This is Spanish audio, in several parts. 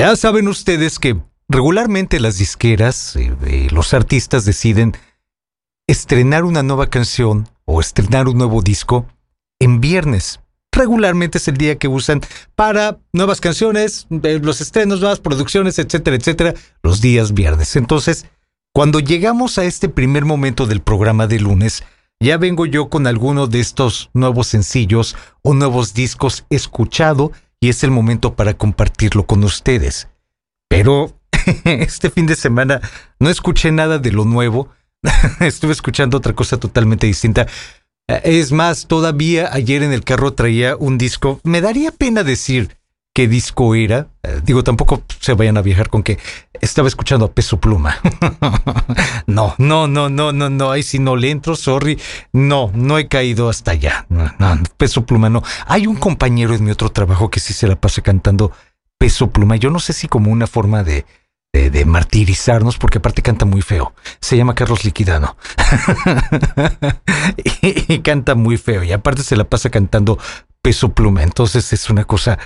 Ya saben ustedes que regularmente las disqueras y eh, los artistas deciden estrenar una nueva canción o estrenar un nuevo disco en viernes. Regularmente es el día que usan para nuevas canciones, eh, los estrenos, nuevas producciones, etcétera, etcétera, los días viernes. Entonces, cuando llegamos a este primer momento del programa de lunes, ya vengo yo con alguno de estos nuevos sencillos o nuevos discos escuchado y es el momento para compartirlo con ustedes. Pero este fin de semana no escuché nada de lo nuevo, estuve escuchando otra cosa totalmente distinta. Es más, todavía ayer en el carro traía un disco, me daría pena decir qué disco era. Eh, digo, tampoco se vayan a viajar con que estaba escuchando a Peso Pluma. no, no, no, no, no, no, ahí sí no le entro, sorry. No, no he caído hasta allá. Peso Pluma no. Hay un compañero en mi otro trabajo que sí se la pasa cantando Peso Pluma. Yo no sé si como una forma de, de, martirizarnos, porque aparte canta muy feo. Se llama Carlos Liquidano. y, canta muy feo. Y aparte se la pasa cantando peso pluma. Entonces es una cosa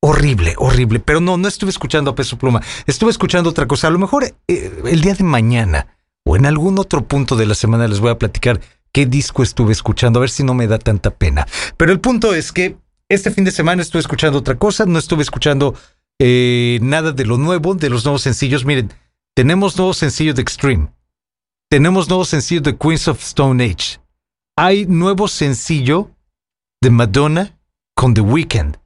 horrible, horrible. Pero no, no estuve escuchando a Peso Pluma. Estuve escuchando otra cosa. A lo mejor eh, el día de mañana o en algún otro punto de la semana les voy a platicar qué disco estuve escuchando, a ver si no me da tanta pena. Pero el punto es que este fin de semana estuve escuchando otra cosa, no estuve escuchando eh, nada de lo nuevo, de los nuevos sencillos. Miren, tenemos nuevo sencillo de Extreme. Tenemos nuevo sencillo de Queens of Stone Age. Hay nuevo sencillo de Madonna con The Weeknd.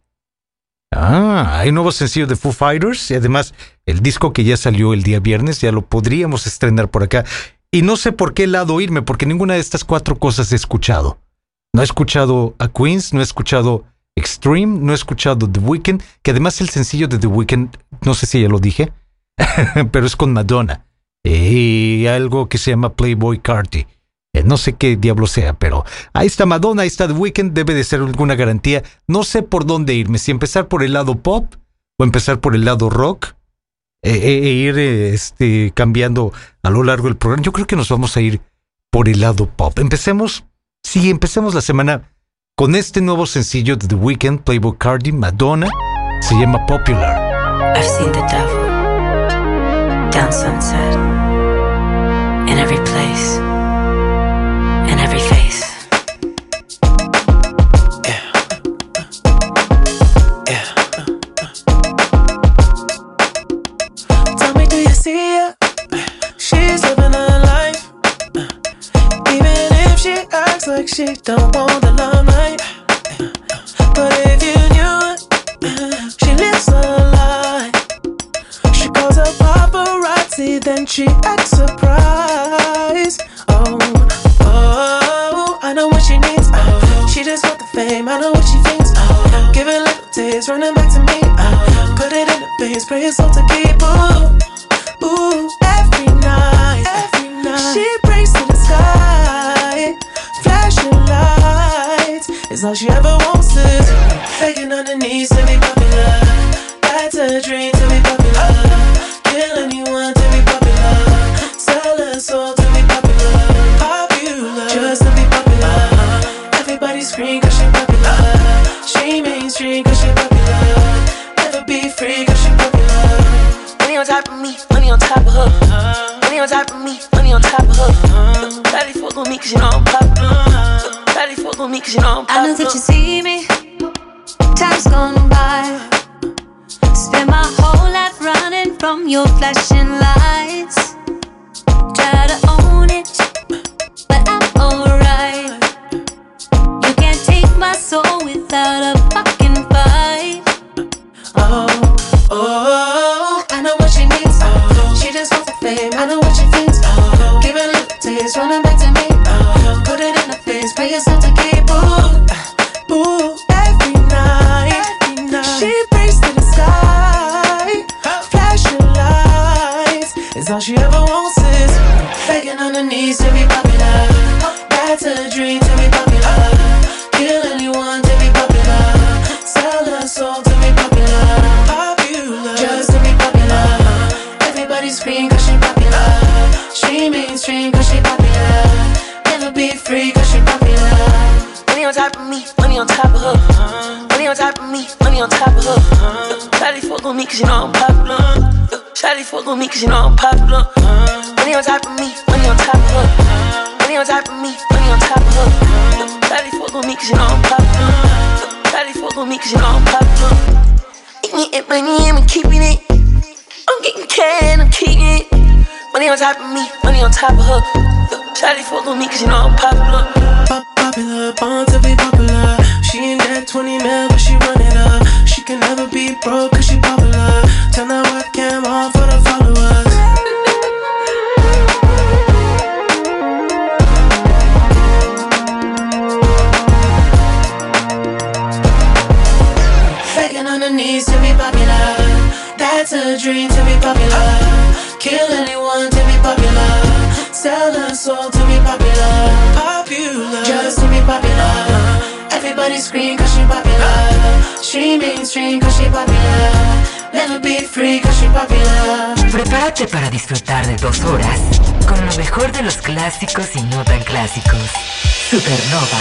Ah, hay nuevo sencillo de Foo Fighters y además el disco que ya salió el día viernes ya lo podríamos estrenar por acá. Y no sé por qué lado irme, porque ninguna de estas cuatro cosas he escuchado. No he escuchado a Queens, no he escuchado Extreme, no he escuchado The Weeknd, que además el sencillo de The Weeknd, no sé si ya lo dije, pero es con Madonna. Y algo que se llama Playboy Carty. Eh, no sé qué diablo sea, pero ahí está Madonna, ahí está The Weeknd, debe de ser alguna garantía. No sé por dónde irme, si empezar por el lado pop o empezar por el lado rock e, e, e ir este, cambiando a lo largo del programa. Yo creo que nos vamos a ir por el lado pop. Empecemos, sí, empecemos la semana con este nuevo sencillo de The Weeknd, Playboy Cardi, Madonna, se llama Popular. I've seen the devil down sunset in every place. Like she don't want the limelight. But if you knew it, she lives a lie. She calls a paparazzi, then she acts surprised. Oh, oh, I know what she needs. Oh, she just want the fame, I know what she thinks. Oh, give it little taste, running back to me. Oh, put it in the face, pray it's all to keep. Ooh, ooh, is all she ever wants is begging on her knees to be popular. That's a dream to be popular. Kill anyone to be popular. Sell her soul to be popular. Popular, just to be popular. Everybody scream cause she popular. She mainstream cause she popular. Never be free cause she popular. Money on top of me, money on top of her. Uh-huh. Money on top of me, money on top of her. Daddy fuck with me cause you know I'm popular. Daddy fuck with me cause you know I'm popular. I know that you see me. Time's gone by. Spend my whole life running from your flashing lights. Try to own it, but I'm alright. You can't take my soul without a fucking fight. Oh, oh, I know what she needs. Oh, she just wants the fame. I know what she thinks. Oh, give it a little taste, running back pay yourself to keep. Ooh, ooh, every night, every night. She prays to the sky, flashing lights. Is all she ever wants is begging on her knees to be popular. That's a dream to popular. Top of me, money on top of her. Money on top of me, money on top of her. Daddy fuck with me cause you know I'm popular. Shawty fuck with me cause you know I'm popular. Money on top of me, money on top of her. Money on top of me, money on top of her. Shawty fuck with me cause you know I'm popular. Shawty fuck with me cause you know I'm popular. Eating money, I'm keeping it. I'm getting cash, I'm keeping it. Money on top of me, money on top of her. Shawty fuck with me cause you know I'm popular. Pop popular, born to be popular. She ain't that 20 mil, but she run it up. She can never be broke cause she popular. Turn that webcam on for the followers. Begging on her knees to be popular. That's a dream to be popular. Kill anyone to be popular. Sell her soul to be. Popular. Scream cause popular. She mainstream cause popular. Never be free cause popular. Prepárate para disfrutar de dos horas con lo mejor de los clásicos y no tan clásicos. Supernova.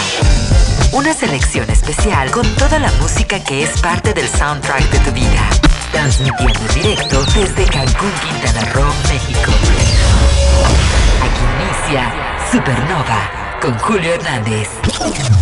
Una selección especial con toda la música que es parte del soundtrack de tu vida. Transmitiendo en directo desde Cancún, Quintana Roo, México. Aquí inicia Supernova con Julio Hernández.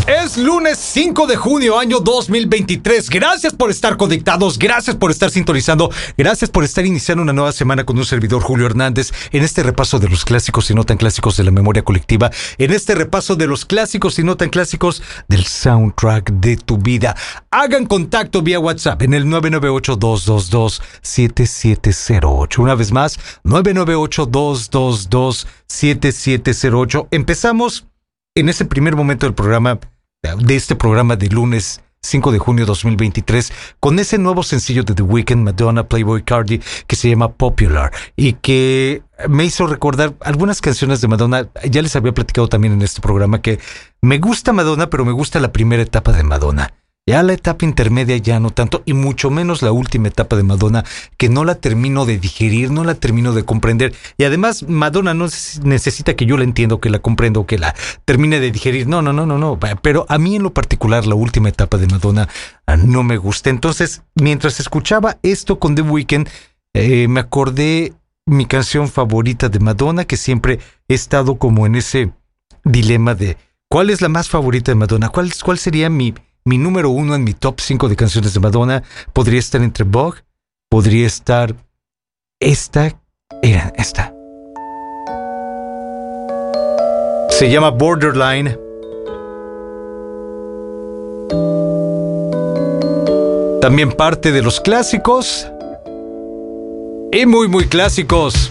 Es lunes 5 de junio, año 2023. Gracias por estar conectados, gracias por estar sintonizando, gracias por estar iniciando una nueva semana con un servidor Julio Hernández en este repaso de los clásicos y no tan clásicos de la memoria colectiva, en este repaso de los clásicos y no tan clásicos del soundtrack de tu vida. Hagan contacto vía WhatsApp en el 998-222-7708. Una vez más, 998-222-7708. Empezamos en ese primer momento del programa, de este programa de lunes 5 de junio 2023, con ese nuevo sencillo de The Weeknd, Madonna, Playboy Cardi, que se llama Popular, y que me hizo recordar algunas canciones de Madonna. Ya les había platicado también en este programa que me gusta Madonna, pero me gusta la primera etapa de Madonna. Ya la etapa intermedia ya no tanto, y mucho menos la última etapa de Madonna, que no la termino de digerir, no la termino de comprender. Y además, Madonna no necesita que yo la entienda, que la comprenda, que la termine de digerir. No, no, no, no, no. Pero a mí en lo particular, la última etapa de Madonna ah, no me gusta. Entonces, mientras escuchaba esto con The Weeknd, eh, me acordé mi canción favorita de Madonna, que siempre he estado como en ese dilema de cuál es la más favorita de Madonna, cuál, cuál sería mi mi número uno en mi top 5 de canciones de Madonna podría estar entre Vogue, podría estar esta, era esta. Se llama Borderline. También parte de los clásicos. Y muy, muy clásicos.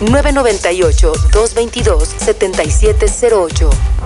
998-222-7708.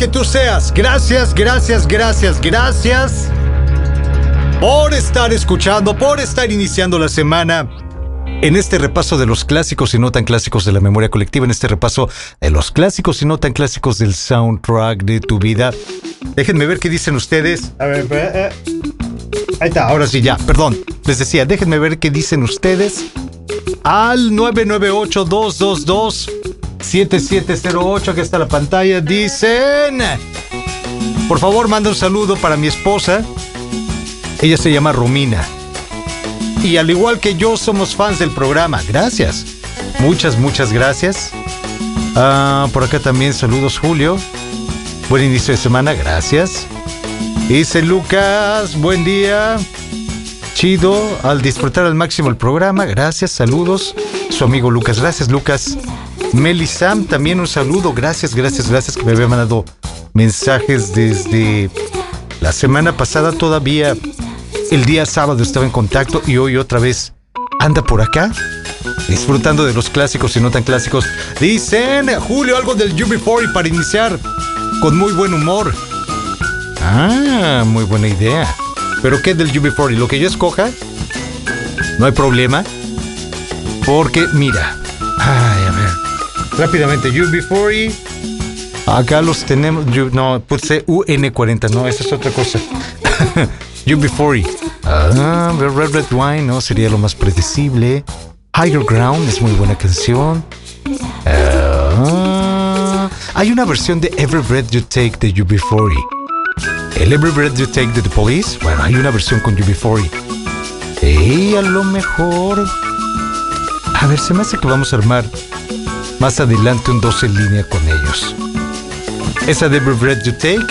que tú seas. Gracias, gracias, gracias, gracias por estar escuchando, por estar iniciando la semana. En este repaso de los clásicos y no tan clásicos de la memoria colectiva, en este repaso de los clásicos y no tan clásicos del soundtrack de tu vida, déjenme ver qué dicen ustedes. A ver, eh. ahí está, ahora sí ya, perdón. Les decía, déjenme ver qué dicen ustedes al 998-222. 7708, que está la pantalla, dicen... Por favor, manda un saludo para mi esposa. Ella se llama Romina. Y al igual que yo, somos fans del programa. Gracias. Muchas, muchas gracias. Ah, por acá también saludos, Julio. Buen inicio de semana, gracias. Dice Lucas, buen día. Chido, al disfrutar al máximo el programa, gracias, saludos. Su amigo Lucas, gracias Lucas. Meli Sam, también un saludo, gracias, gracias, gracias que me había mandado mensajes desde la semana pasada todavía. El día sábado estaba en contacto y hoy otra vez anda por acá. Disfrutando de los clásicos y no tan clásicos. Dicen, Julio, algo del UB40 para iniciar con muy buen humor. Ah, muy buena idea. ¿Pero qué del UB40? Lo que yo escoja, no hay problema. Porque, mira, ay, a ver, rápidamente, UB40. Acá los tenemos, no, puse UN40, no, esa es otra cosa. UB40. Ah, Red Red Wine, no, sería lo más predecible. Higher Ground es muy buena canción. Ah, hay una versión de Every Breath You Take de UB40. El Every Breath You Take de The Police, bueno, hay una versión con UB40. Y a lo mejor... A ver, se me hace que vamos a armar más adelante un 2 en línea con ellos. Esa de Breath You Take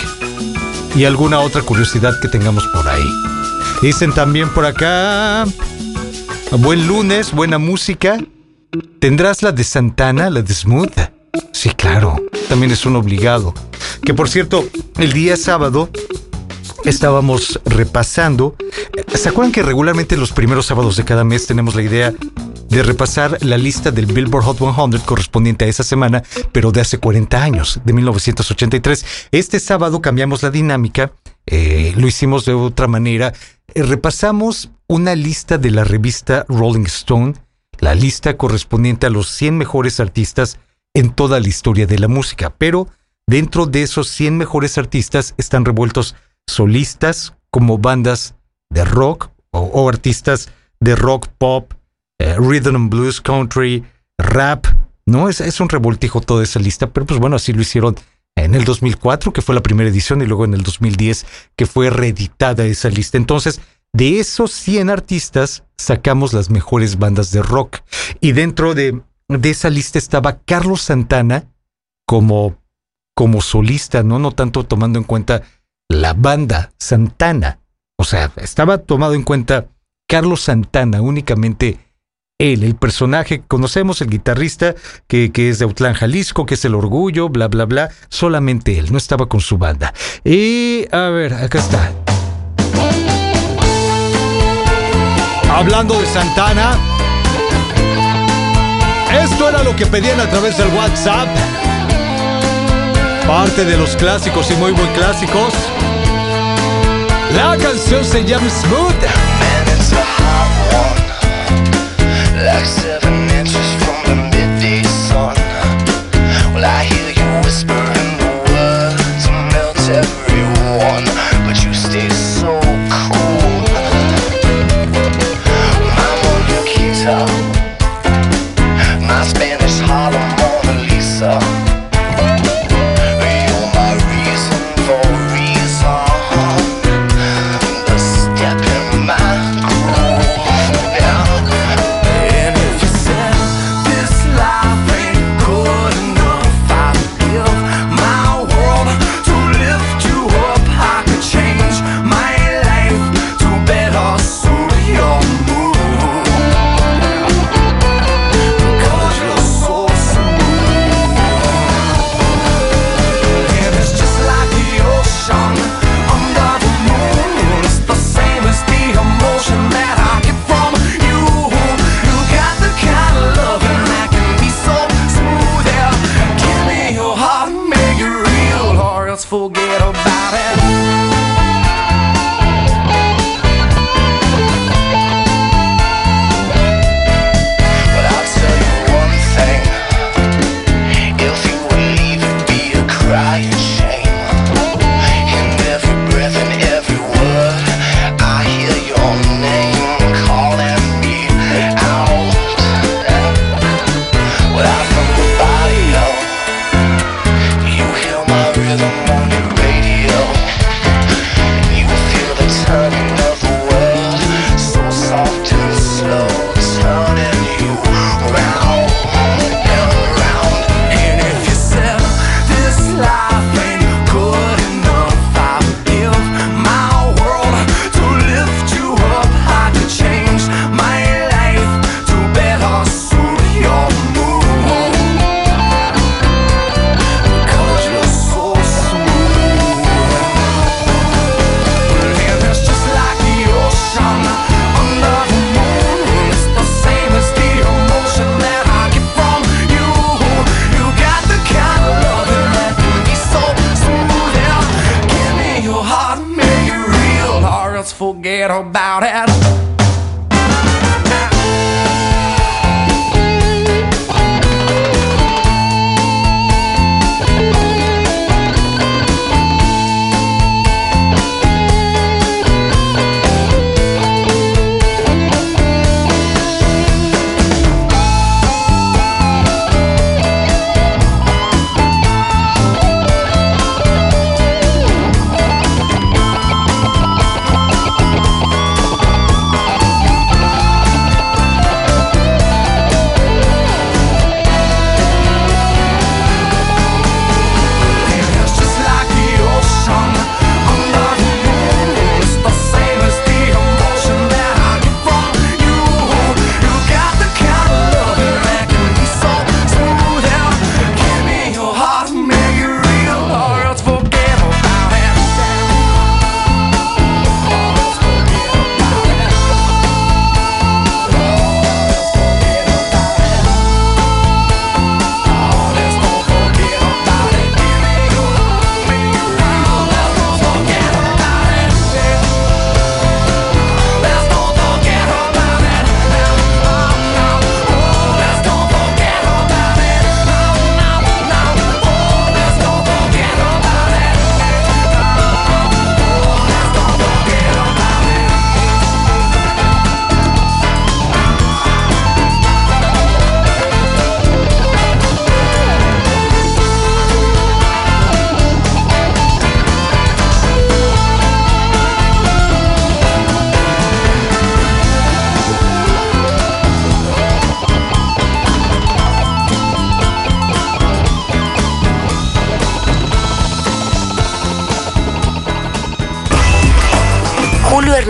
y alguna otra curiosidad que tengamos por ahí. Dicen también por acá... Buen lunes, buena música. ¿Tendrás la de Santana, la de Smooth? Sí, claro, también es un obligado. Que por cierto, el día sábado estábamos repasando. ¿Se acuerdan que regularmente los primeros sábados de cada mes tenemos la idea de repasar la lista del Billboard Hot 100 correspondiente a esa semana, pero de hace 40 años, de 1983? Este sábado cambiamos la dinámica, eh, lo hicimos de otra manera. Eh, repasamos una lista de la revista Rolling Stone, la lista correspondiente a los 100 mejores artistas en toda la historia de la música, pero dentro de esos 100 mejores artistas están revueltos solistas como bandas de rock o, o artistas de rock, pop, eh, rhythm and blues, country, rap, ¿no? Es, es un revoltijo toda esa lista, pero pues bueno, así lo hicieron en el 2004, que fue la primera edición, y luego en el 2010, que fue reeditada esa lista. Entonces, de esos 100 artistas, sacamos las mejores bandas de rock. Y dentro de, de esa lista estaba Carlos Santana como, como solista, ¿no? No tanto tomando en cuenta la banda Santana. O sea, estaba tomado en cuenta Carlos Santana, únicamente él, el personaje que conocemos, el guitarrista que, que es de Autlán, Jalisco, que es el orgullo, bla, bla, bla. Solamente él, no estaba con su banda. Y a ver, acá está. Hablando de Santana, esto era lo que pedían a través del WhatsApp. Parte de los clásicos y muy muy clásicos. La canción se llama Smooth. Relax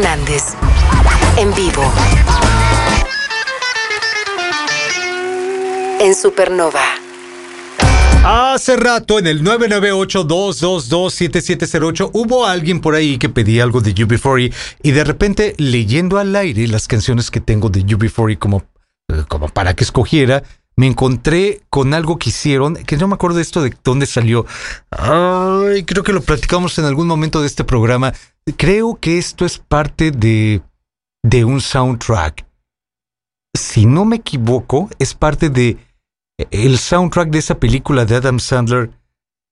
Julio Hernández. En vivo. En Supernova. Hace rato en el 998-222-7708 hubo alguien por ahí que pedía algo de UB40 y de repente leyendo al aire las canciones que tengo de UB40 como, eh, como para que escogiera, me encontré con algo que hicieron, que no me acuerdo de esto de dónde salió. Ay, creo que lo platicamos en algún momento de este programa. Creo que esto es parte de, de un soundtrack. Si no me equivoco, es parte de el soundtrack de esa película de Adam Sandler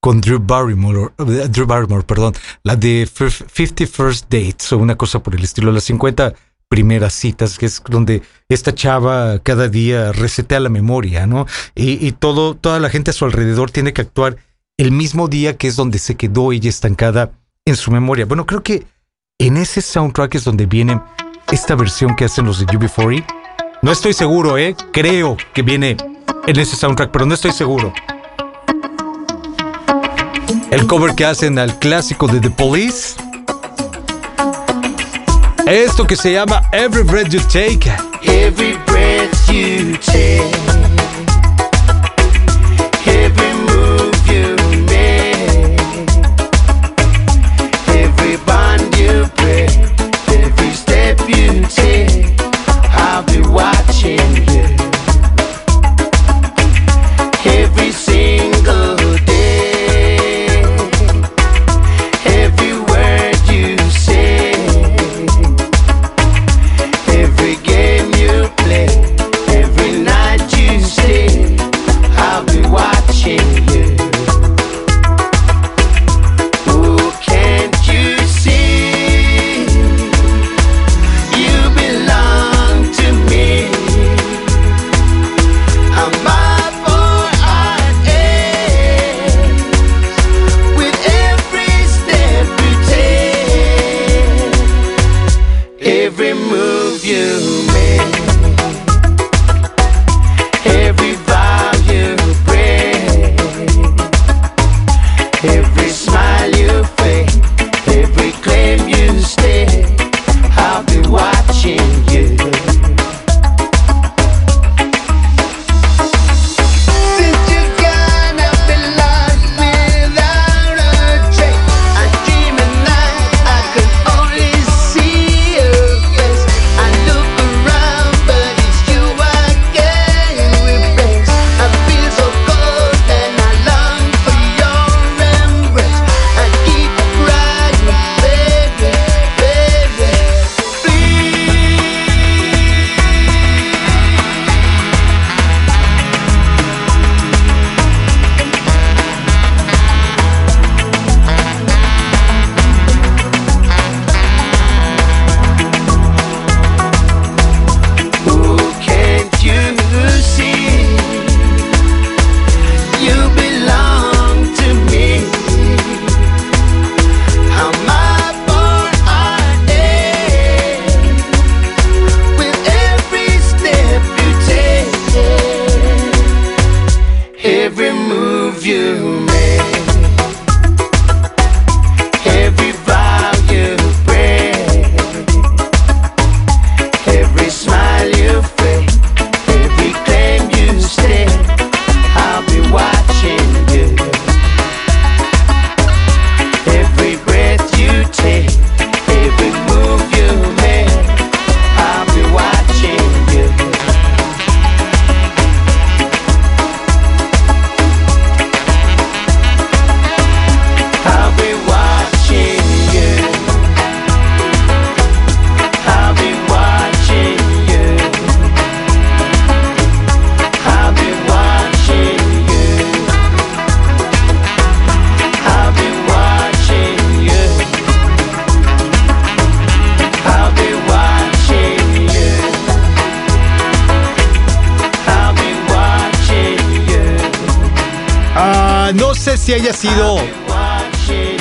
con Drew Barrymore, eh, Drew Barrymore, perdón, la de Fif- 50 First Dates o una cosa por el estilo, las 50 primeras citas, que es donde esta chava cada día resetea la memoria, ¿no? Y, y todo, toda la gente a su alrededor tiene que actuar el mismo día que es donde se quedó ella estancada en su memoria. Bueno, creo que en ese soundtrack es donde viene esta versión que hacen los de UB40. No estoy seguro, ¿eh? Creo que viene en ese soundtrack, pero no estoy seguro. El cover que hacen al clásico de The Police. Esto que se llama Every Breath You Take. Every breath you take,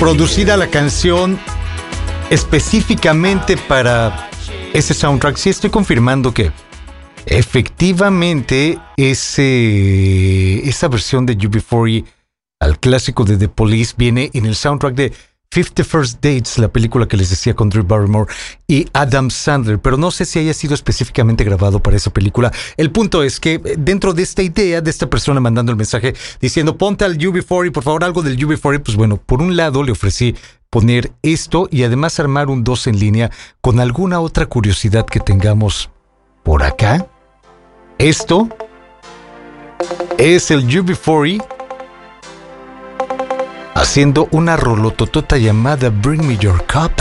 producida la canción específicamente para ese soundtrack. Sí estoy confirmando que efectivamente ese, esa versión de UB40 al clásico de The Police viene en el soundtrack de Fifty First Dates, la película que les decía con Drew Barrymore y Adam Sandler, pero no sé si haya sido específicamente grabado para esa película. El punto es que eh, dentro de esta idea de esta persona mandando el mensaje diciendo ponte al UB40 por favor algo del UB40, pues bueno, por un lado le ofrecí poner esto y además armar un 2 en línea con alguna otra curiosidad que tengamos por acá. Esto es el UB40 haciendo una rolototota llamada Bring Me Your Cup.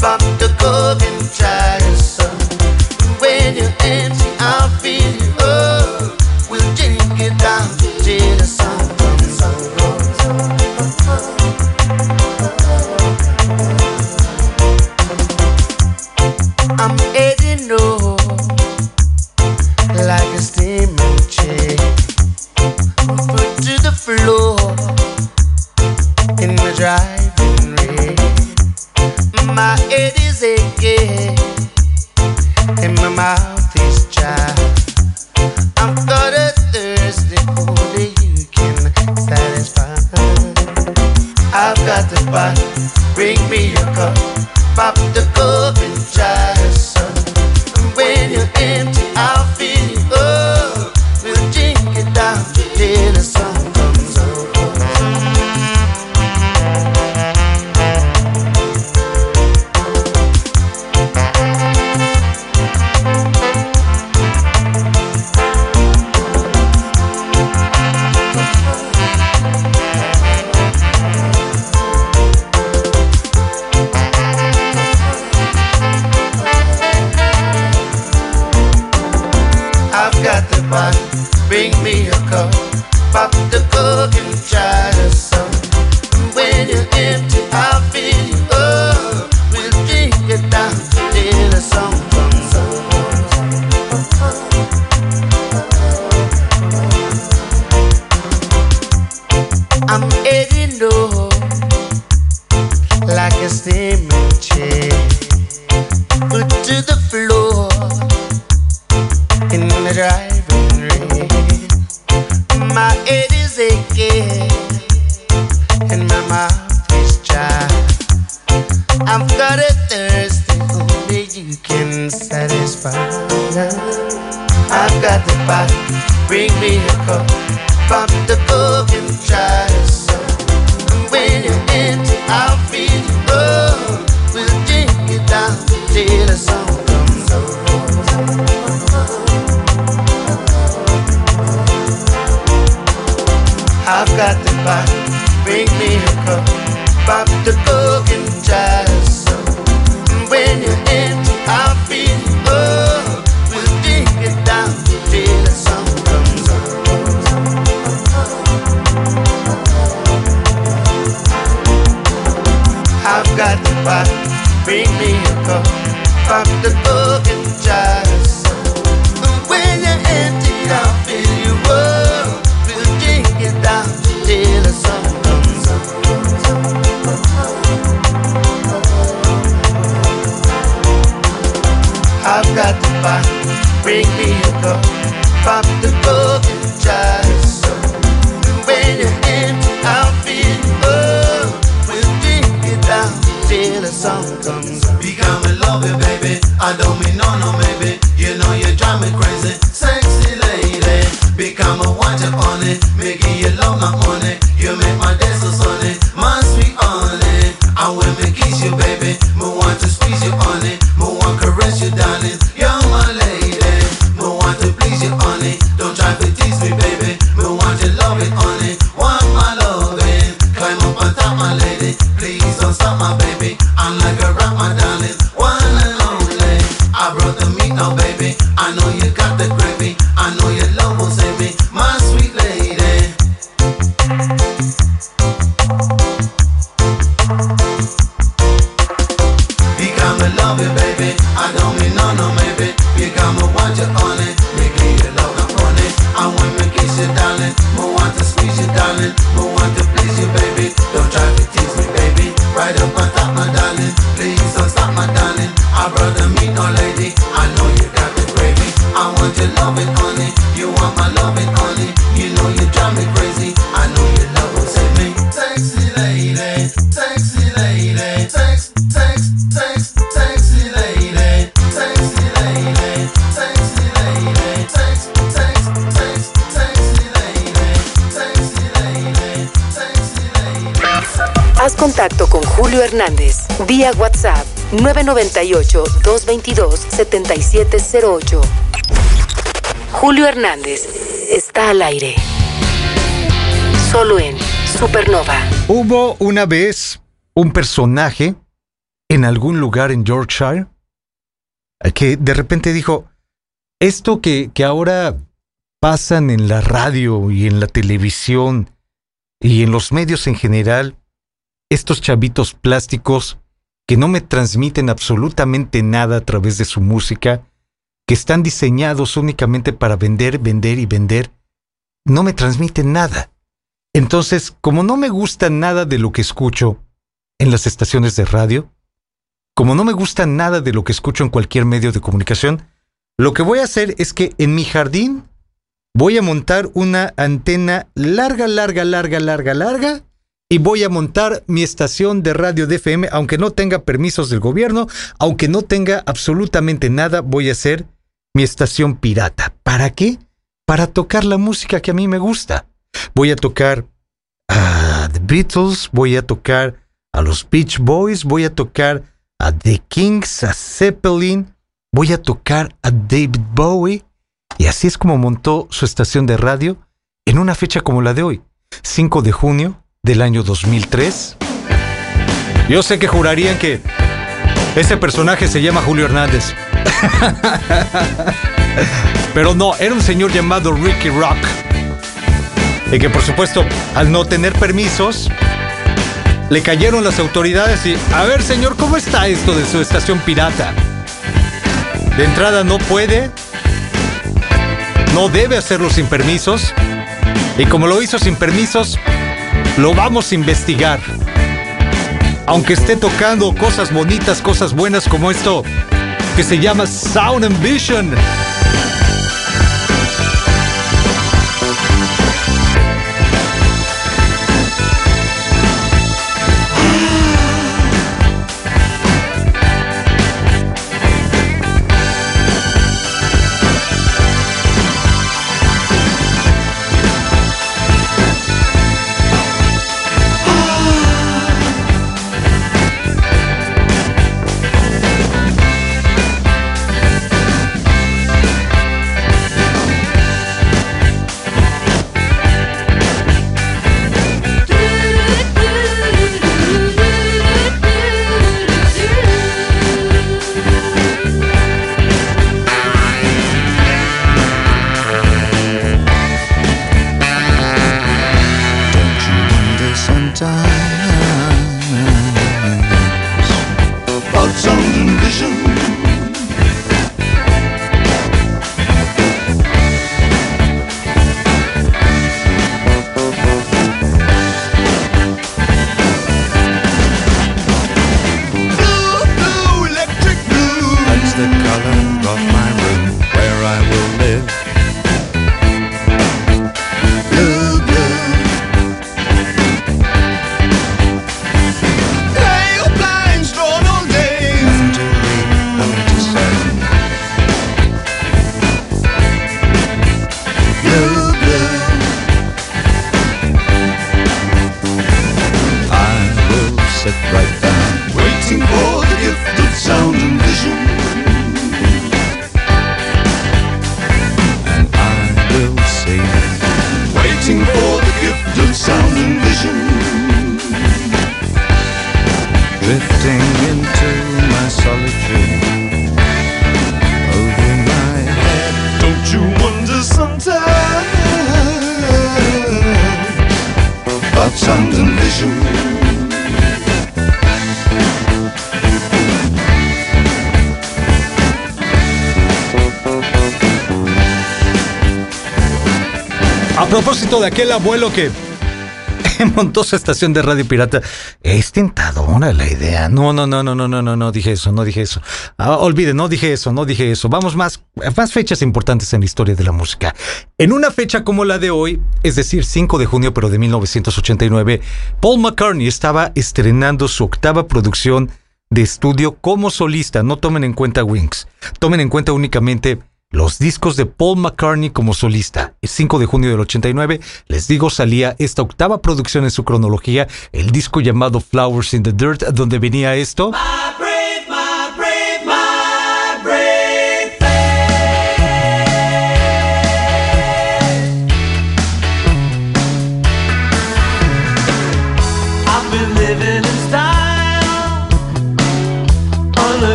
From the COVID contacto con Julio Hernández vía WhatsApp 998-222-7708. Julio Hernández está al aire. Solo en Supernova. Hubo una vez un personaje en algún lugar en Yorkshire que de repente dijo, esto que, que ahora pasan en la radio y en la televisión y en los medios en general, estos chavitos plásticos que no me transmiten absolutamente nada a través de su música, que están diseñados únicamente para vender, vender y vender, no me transmiten nada. Entonces, como no me gusta nada de lo que escucho en las estaciones de radio, como no me gusta nada de lo que escucho en cualquier medio de comunicación, lo que voy a hacer es que en mi jardín voy a montar una antena larga, larga, larga, larga, larga, y voy a montar mi estación de radio de FM, aunque no tenga permisos del gobierno, aunque no tenga absolutamente nada, voy a hacer mi estación pirata. ¿Para qué? Para tocar la música que a mí me gusta. Voy a tocar a The Beatles, voy a tocar a los Beach Boys, voy a tocar a The Kings, a Zeppelin, voy a tocar a David Bowie. Y así es como montó su estación de radio en una fecha como la de hoy, 5 de junio del año 2003. Yo sé que jurarían que ese personaje se llama Julio Hernández. Pero no, era un señor llamado Ricky Rock. Y que por supuesto, al no tener permisos, le cayeron las autoridades y, a ver señor, ¿cómo está esto de su estación pirata? De entrada no puede, no debe hacerlo sin permisos, y como lo hizo sin permisos, lo vamos a investigar. Aunque esté tocando cosas bonitas, cosas buenas como esto, que se llama Sound and Vision. De aquel abuelo que montó su estación de radio pirata, es tentadora la idea. No, no, no, no, no, no, no, no dije eso, no dije eso. Ah, no dije eso, no dije eso. Vamos más, más fechas importantes en la historia de la música. En una fecha como la de hoy, es decir, 5 de junio, pero de 1989, Paul McCartney estaba estrenando su octava producción de estudio como solista. No tomen en cuenta Wings, tomen en cuenta únicamente los discos de Paul McCartney como solista. El 5 de junio del 89, les digo, salía esta octava producción en su cronología, el disco llamado Flowers in the Dirt, donde venía esto.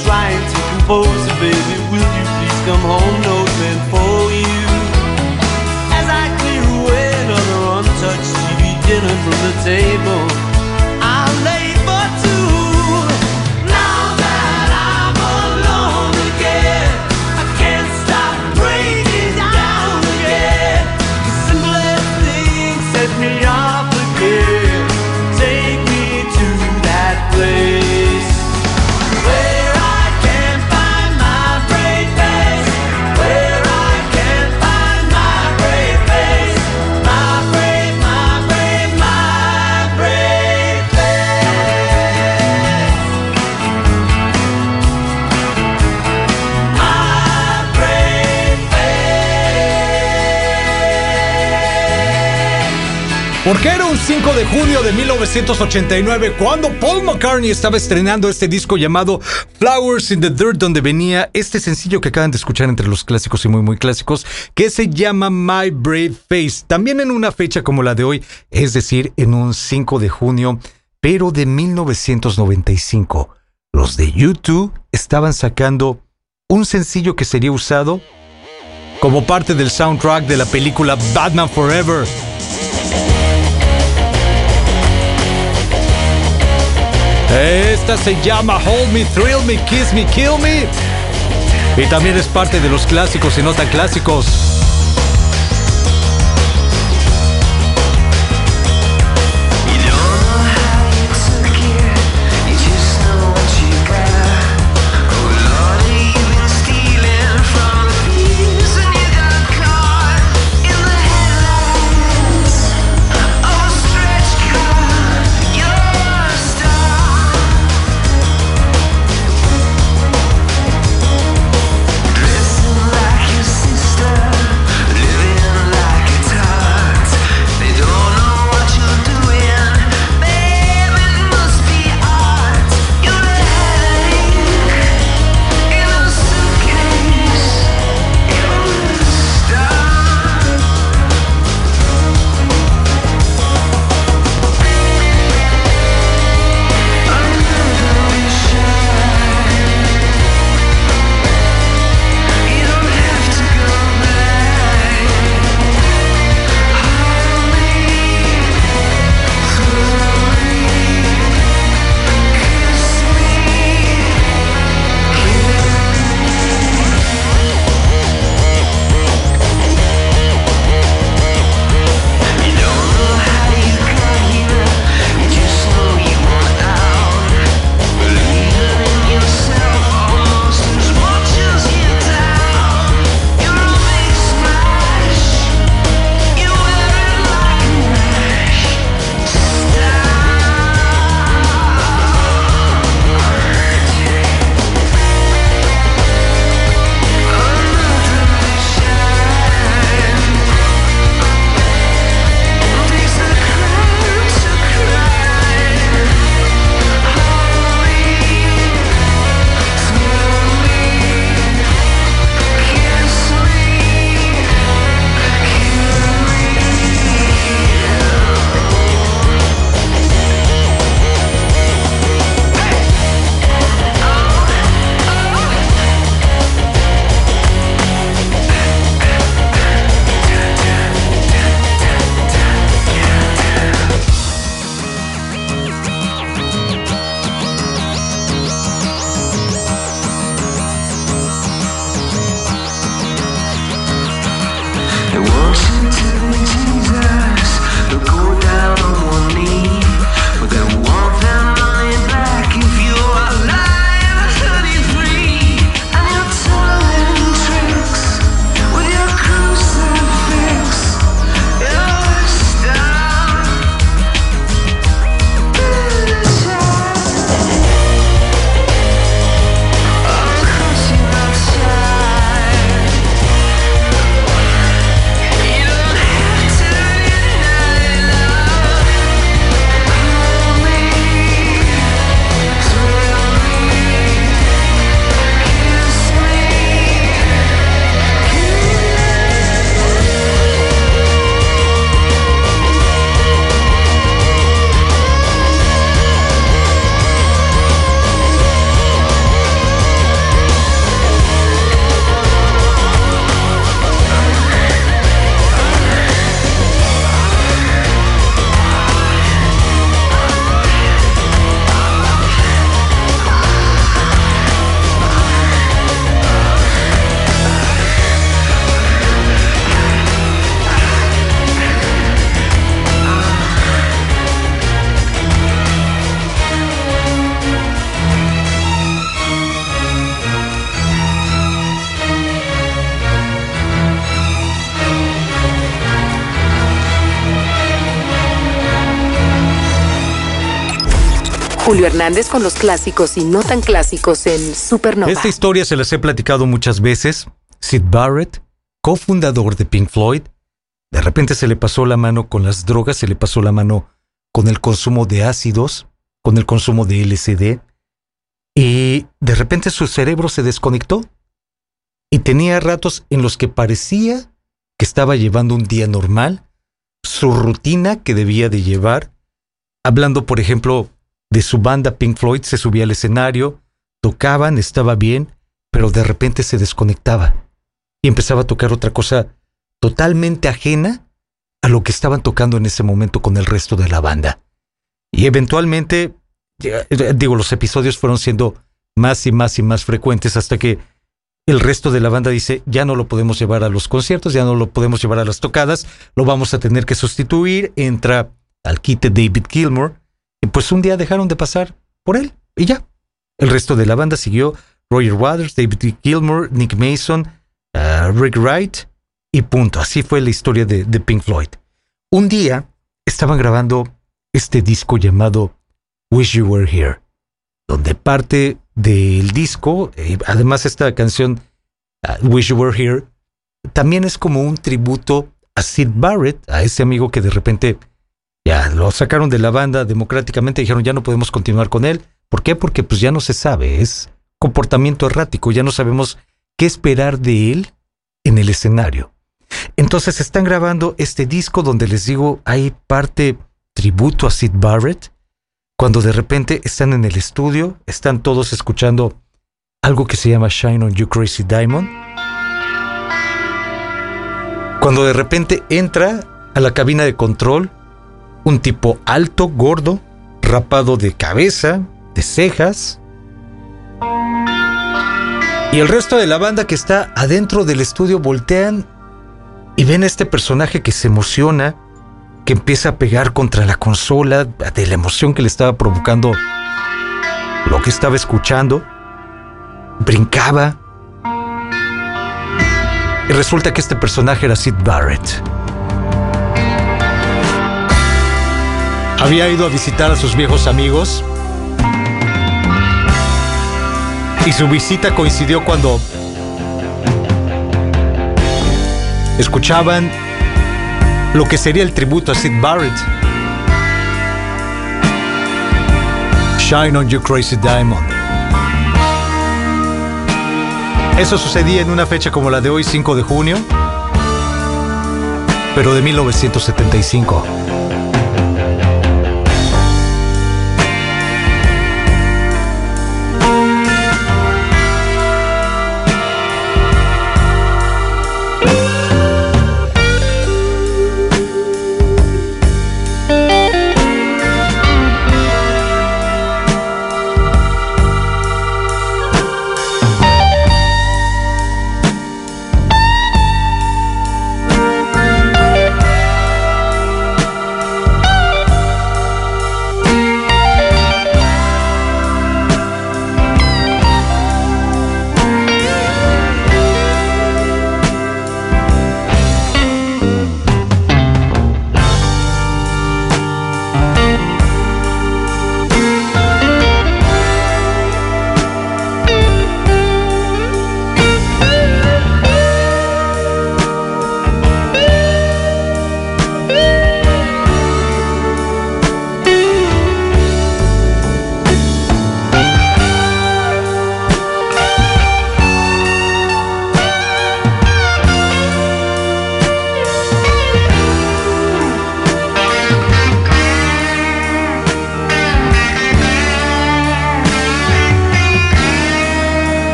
Trying to compose it, baby. Will you please come home? No bed for you. As I clear away another untouched TV dinner from the table, Porque era un 5 de junio de 1989 cuando Paul McCartney estaba estrenando este disco llamado Flowers in the Dirt, donde venía este sencillo que acaban de escuchar entre los clásicos y muy muy clásicos, que se llama My Brave Face. También en una fecha como la de hoy, es decir, en un 5 de junio, pero de 1995. Los de YouTube estaban sacando un sencillo que sería usado como parte del soundtrack de la película Batman Forever. Esta se llama Hold Me, Thrill Me, Kiss Me, Kill Me. Y también es parte de los clásicos y no tan clásicos. Con los clásicos y no tan clásicos en Supernova. Esta historia se las he platicado muchas veces. Sid Barrett, cofundador de Pink Floyd, de repente se le pasó la mano con las drogas, se le pasó la mano con el consumo de ácidos, con el consumo de LSD, y de repente su cerebro se desconectó y tenía ratos en los que parecía que estaba llevando un día normal, su rutina que debía de llevar, hablando por ejemplo de su banda Pink Floyd, se subía al escenario, tocaban, estaba bien, pero de repente se desconectaba y empezaba a tocar otra cosa totalmente ajena a lo que estaban tocando en ese momento con el resto de la banda. Y eventualmente, eh, digo, los episodios fueron siendo más y más y más frecuentes hasta que el resto de la banda dice, ya no lo podemos llevar a los conciertos, ya no lo podemos llevar a las tocadas, lo vamos a tener que sustituir. Entra al quite David Gilmour, pues un día dejaron de pasar por él y ya. El resto de la banda siguió Roger Waters, David Gilmour, Nick Mason, uh, Rick Wright y punto. Así fue la historia de, Pink Floyd. Un día estaban grabando este disco llamado Wish You Were Here, donde parte del disco, eh, además esta canción uh, Wish You Were Here, también es como un tributo a Sid Barrett, a ese amigo que de repente ya lo sacaron de la banda democráticamente, dijeron ya no podemos continuar con él. ¿Por qué? Porque pues ya no se sabe, es comportamiento errático, ya no sabemos qué esperar de él en el escenario. Entonces están grabando este disco donde les digo hay parte tributo a Sid Barrett, cuando de repente están en el estudio, están todos escuchando algo que se llama Shine on You Crazy Diamond. Cuando de repente entra a la cabina de control un tipo alto, gordo, rapado de cabeza, de cejas. Y el resto de la banda que está adentro del estudio voltean y ven a este personaje que se emociona, que empieza a pegar contra la consola de la emoción que le estaba provocando lo que estaba escuchando. Brincaba. Y resulta que este personaje era Sid Barrett. Había ido a visitar a sus viejos amigos y su visita coincidió cuando escuchaban lo que sería el tributo a Sid Barrett. Shine on You Crazy Diamond. Eso sucedía en una fecha como la de hoy, 5 de junio, pero de 1975.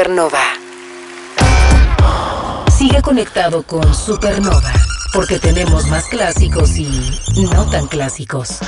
Supernova. Sigue conectado con Supernova, porque tenemos más clásicos y no tan clásicos.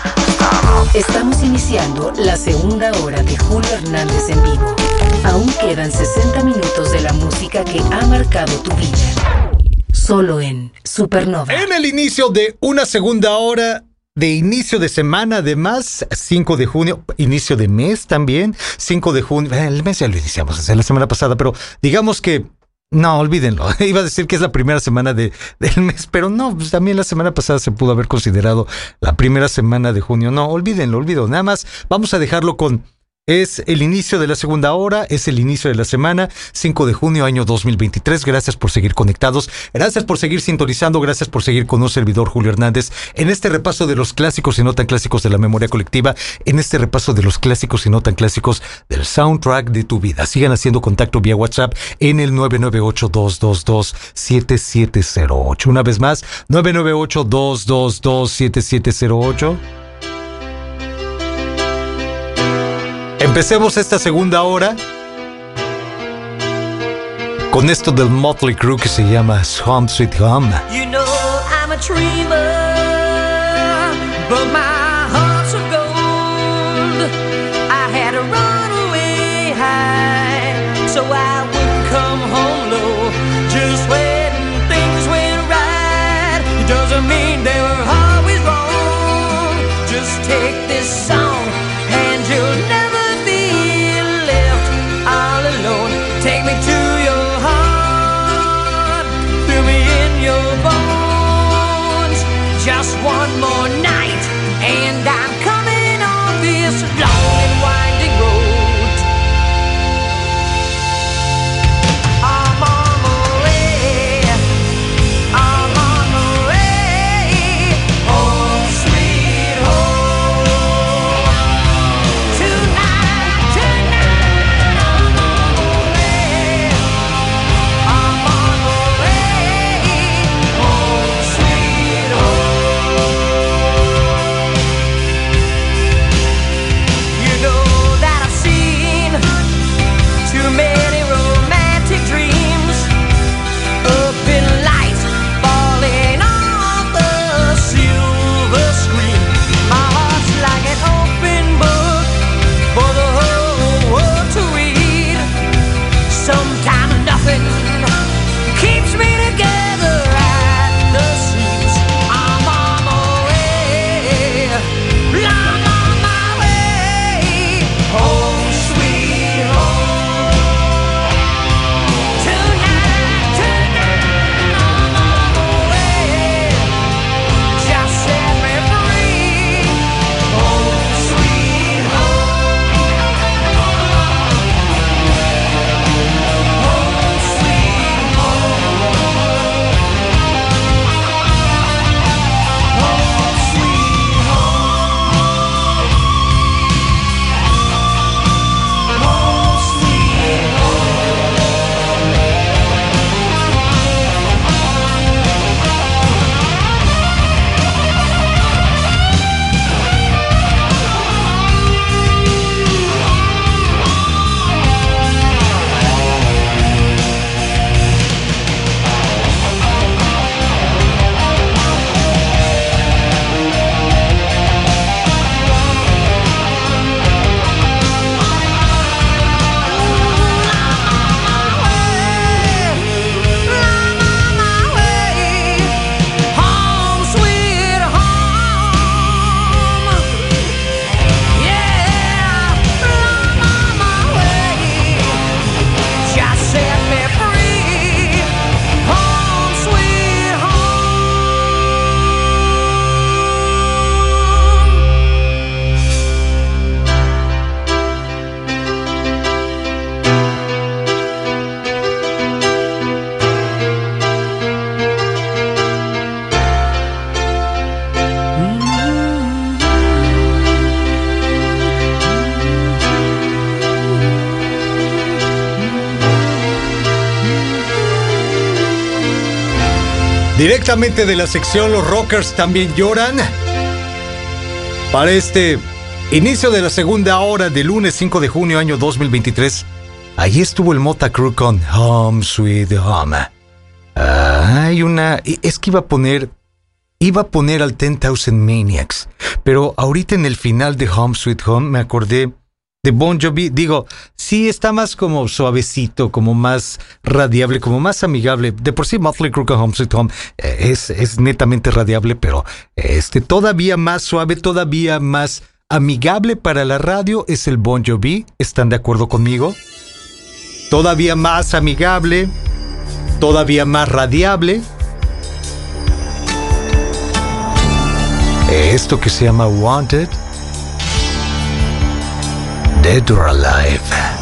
Estamos iniciando la segunda hora de Julio Hernández en vivo. Aún quedan 60 minutos de la música que ha marcado tu vida. Solo en Supernova. En el inicio de una segunda hora de inicio de semana, además, 5 de junio, inicio de mes también, 5 de junio, eh, el mes ya lo iniciamos la semana pasada, pero digamos que, no, olvídenlo, iba a decir que es la primera semana de, del mes, pero no, pues también la semana pasada se pudo haber considerado la primera semana de junio, no, olvídenlo, olvídenlo, nada más vamos a dejarlo con es el inicio de la segunda hora, es el inicio de la semana, 5 de junio año 2023. Gracias por seguir conectados, gracias por seguir sintonizando, gracias por seguir con un servidor Julio Hernández en este repaso de los clásicos y no tan clásicos de la memoria colectiva, en este repaso de los clásicos y no tan clásicos del soundtrack de tu vida. Sigan haciendo contacto vía WhatsApp en el 998-222-7708. Una vez más, 998-222-7708. Empecemos esta segunda hora con esto del Motley Crue que se llama Home Sweet Home. Directamente de la sección Los Rockers también lloran. Para este inicio de la segunda hora del lunes 5 de junio año 2023, allí estuvo el Mota Crew con Home Sweet Home. Hay una... Es que iba a poner... Iba a poner al 10,000 Maniacs, pero ahorita en el final de Home Sweet Home me acordé de Bon Jovi. Digo, sí está más como suavecito, como más radiable, como más amigable. De por sí Motley Crue con Home Sweet Home eh, es, es netamente radiable, pero este todavía más suave, todavía más amigable para la radio es el Bon Jovi. ¿Están de acuerdo conmigo? Todavía más amigable todavía más radiable. Esto que se llama Wanted. Dead or Alive.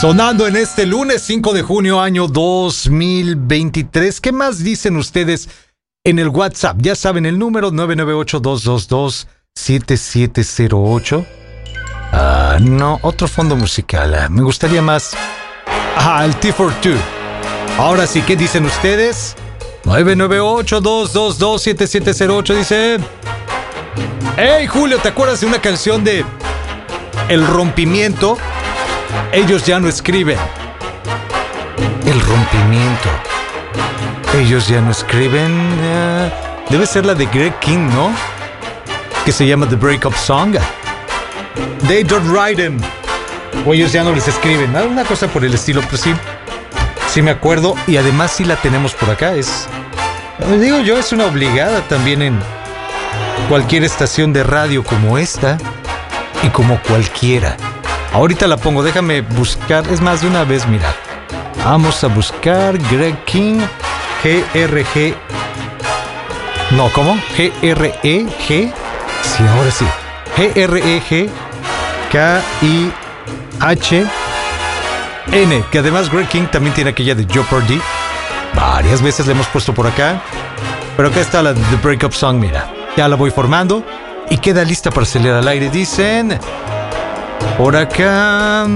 Sonando en este lunes 5 de junio año 2023. ¿Qué más dicen ustedes en el WhatsApp? Ya saben el número 998-222-7708. Ah, no, otro fondo musical. Ah, me gustaría más. Ah, el T42. Ahora sí, ¿qué dicen ustedes? 998-222-7708 dice... Hey Julio, ¿te acuerdas de una canción de El rompimiento? Ellos ya no escriben. El rompimiento. Ellos ya no escriben. eh, debe ser la de Greg King, ¿no? Que se llama The Breakup Song. They don't write them. O ellos ya no les escriben. ¿no? Una cosa por el estilo, pero sí. Sí me acuerdo. Y además sí la tenemos por acá. Es. Digo yo, es una obligada también en cualquier estación de radio como esta. Y como cualquiera. Ahorita la pongo, déjame buscar. Es más de una vez, mira. Vamos a buscar Greg King GRG. No, ¿cómo? G-R-E-G. Sí, ahora sí. G-R-E-G K-I-H N. Que además Greg King también tiene aquella de Jeopardy. Varias veces la hemos puesto por acá. Pero acá está la de The Breakup Song, mira. Ya la voy formando. Y queda lista para salir al aire. Dicen. Por acá.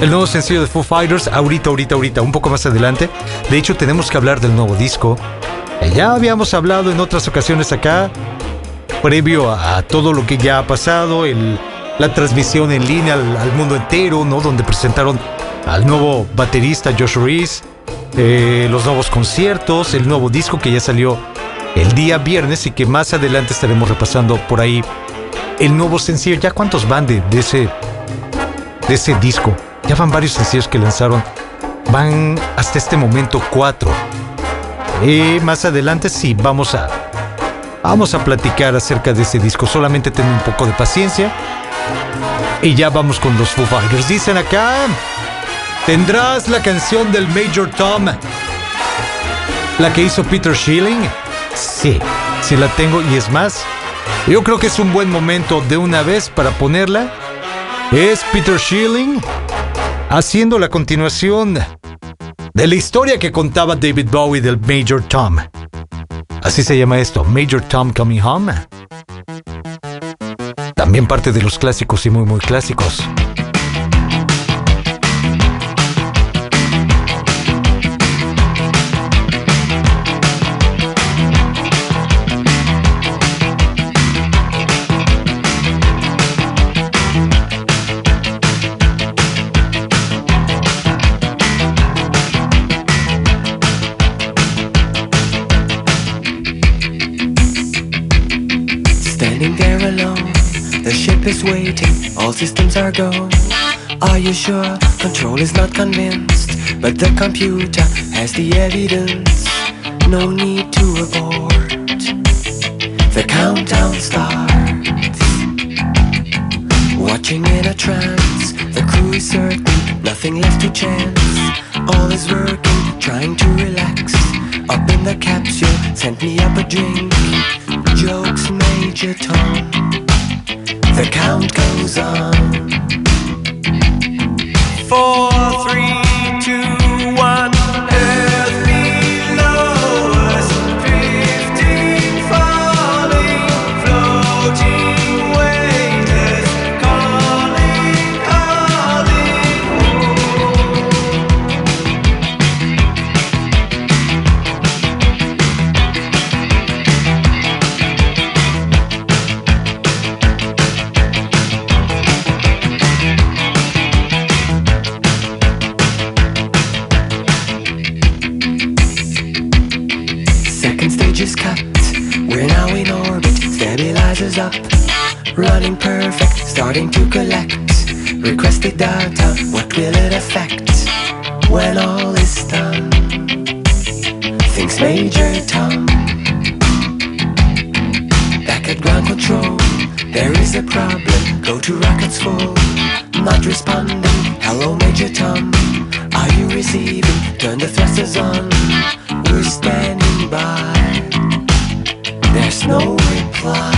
El nuevo sencillo de Foo Fighters. Ahorita, ahorita, ahorita. Un poco más adelante. De hecho, tenemos que hablar del nuevo disco. que Ya habíamos hablado en otras ocasiones acá. Previo a, todo lo que ya ha pasado. La transmisión en línea al, al mundo entero, ¿no? Donde presentaron al nuevo baterista Josh Reese. eh, los nuevos conciertos. El nuevo disco que ya salió el día viernes y que más adelante estaremos repasando por ahí el nuevo sencillo. ¿Ya cuántos van de, ese, de ese disco? Ya van varios sencillos que lanzaron. Van hasta este momento cuatro. Y más adelante sí, vamos a, vamos a platicar acerca de ese disco. Solamente ten un poco de paciencia. Y ya vamos con los Foo Fighters. Dicen acá, ¿tendrás la canción del Major Tom? La que hizo Peter Schilling. Sí, sí la tengo y es más, yo creo que es un buen momento de una vez para ponerla. Es Peter Schilling haciendo la continuación de la historia que contaba David Bowie del Major Tom. Así se llama esto, Major Tom Coming Home. También parte de los clásicos y muy muy clásicos. Ship is waiting, all systems are go. Are you sure? Control is not convinced, but the computer has the evidence. No need to abort. The countdown starts. Watching in a trance, the crew is certain, nothing left to chance. All is working, trying to relax. Up in the capsule, sent me up a drink. Jokes, Major Tom. The count goes on. Four, three, two, Up. Running perfect. Starting to collect. Requested data. What will it affect when all is done? Thinks Major Tom. Back at ground control. There is a problem. Go to rockets full. Not responding. Hello, Major Tom. Are you receiving? Turn the thrusters on. We're standing by. There's no reply.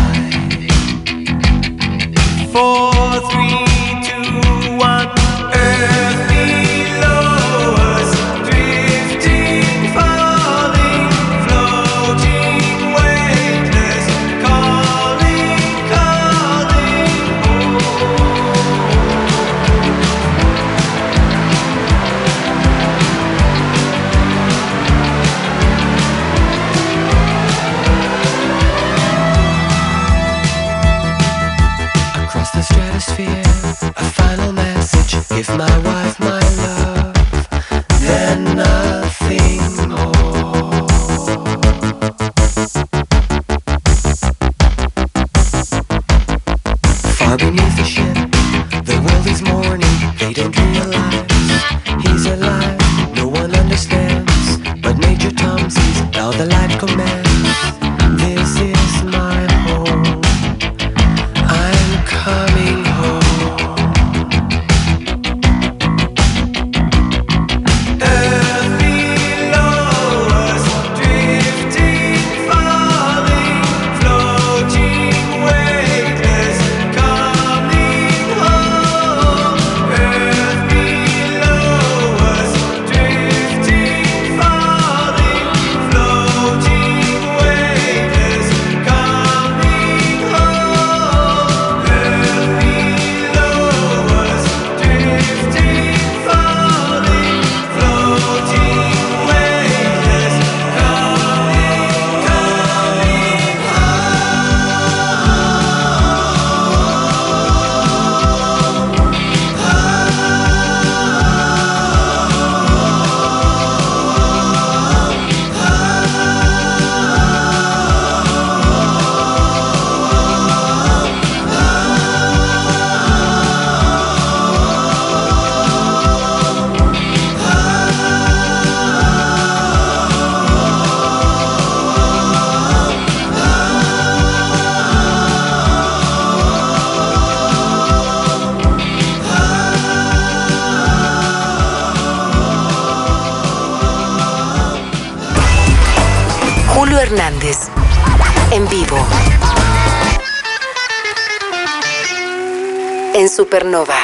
Supernova.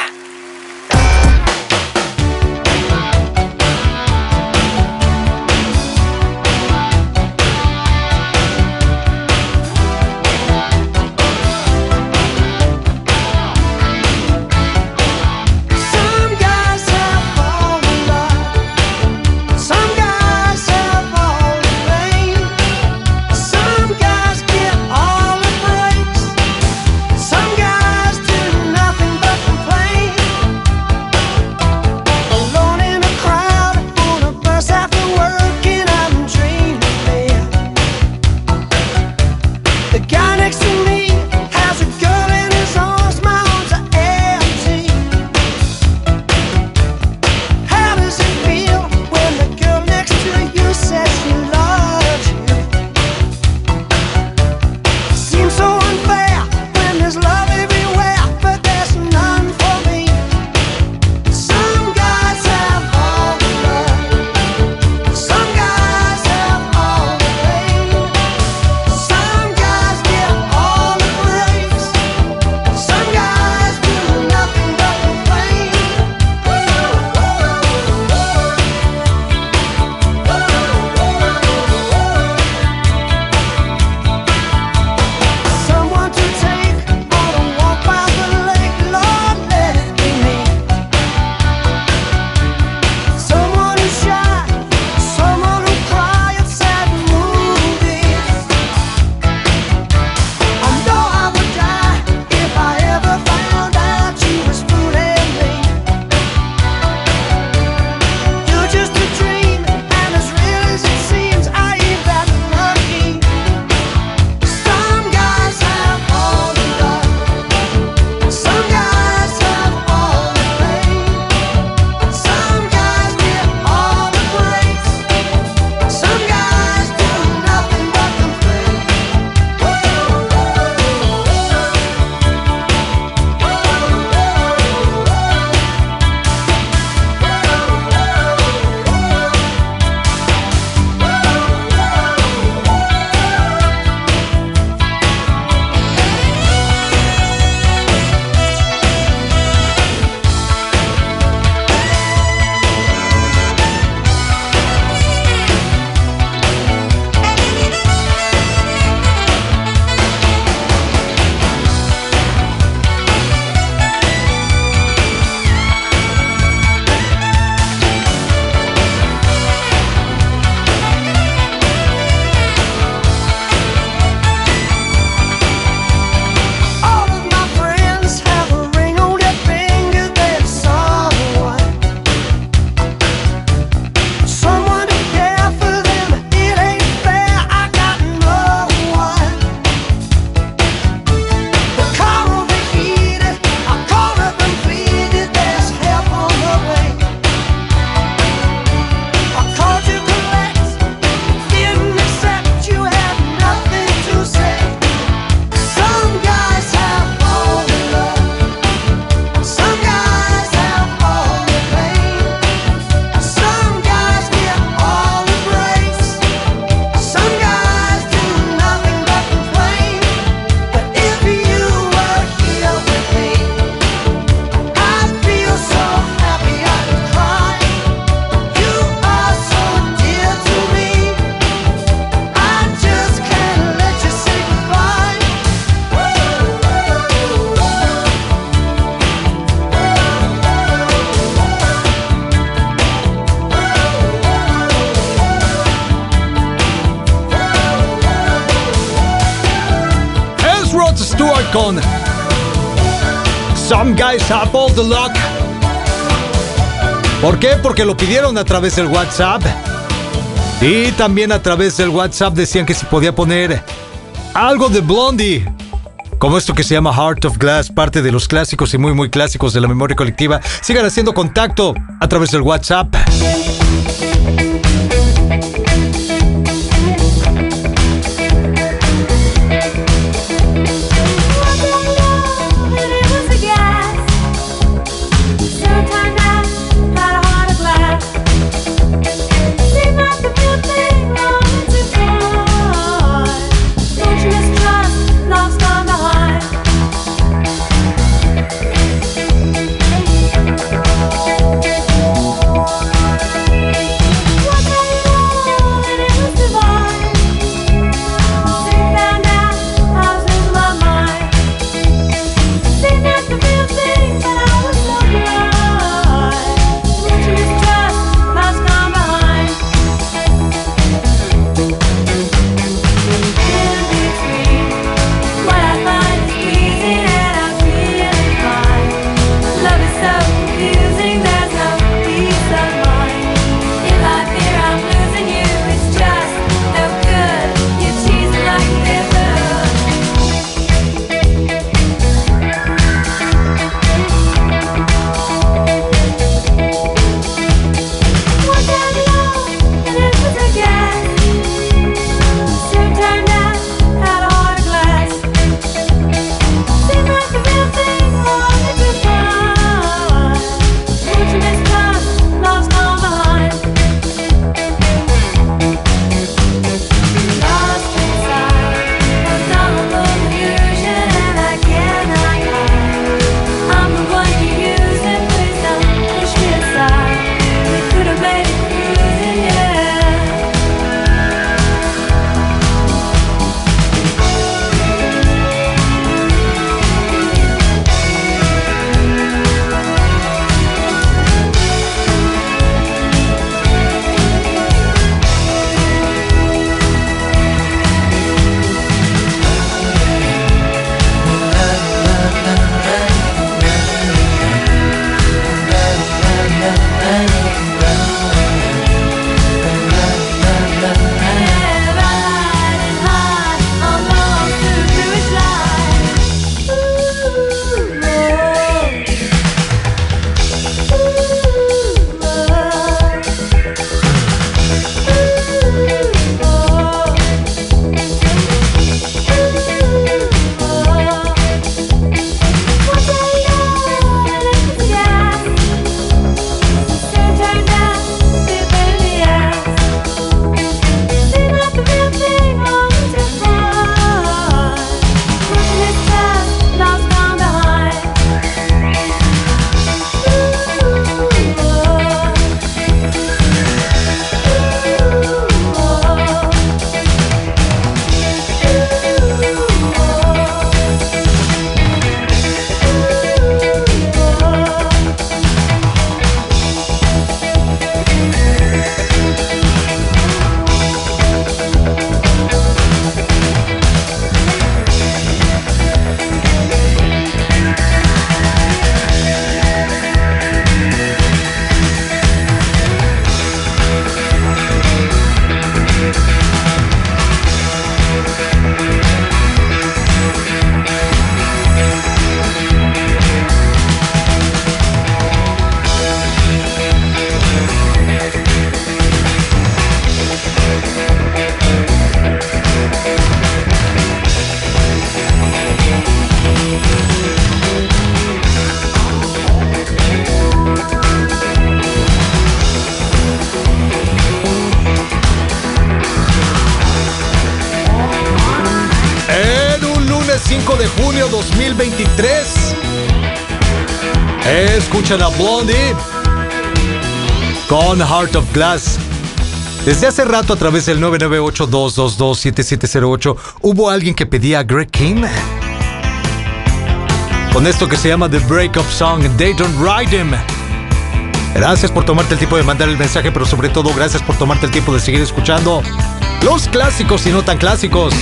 Luck. ¿Por qué? Porque lo pidieron a través del WhatsApp. Y también a través del WhatsApp decían que si podía poner algo de Blondie. Como esto que se llama Heart of Glass, parte de los clásicos y muy muy clásicos de la memoria colectiva. Sigan haciendo contacto a través del WhatsApp. Escuchan a Blondie con Heart of Glass. Desde hace rato a través del 998-222-7708 hubo alguien que pedía a Greg King con esto que se llama The Breakup Song, They Don't Ride Him. Gracias por tomarte el tiempo de mandar el mensaje, pero sobre todo gracias por tomarte el tiempo de seguir escuchando los clásicos y no tan clásicos.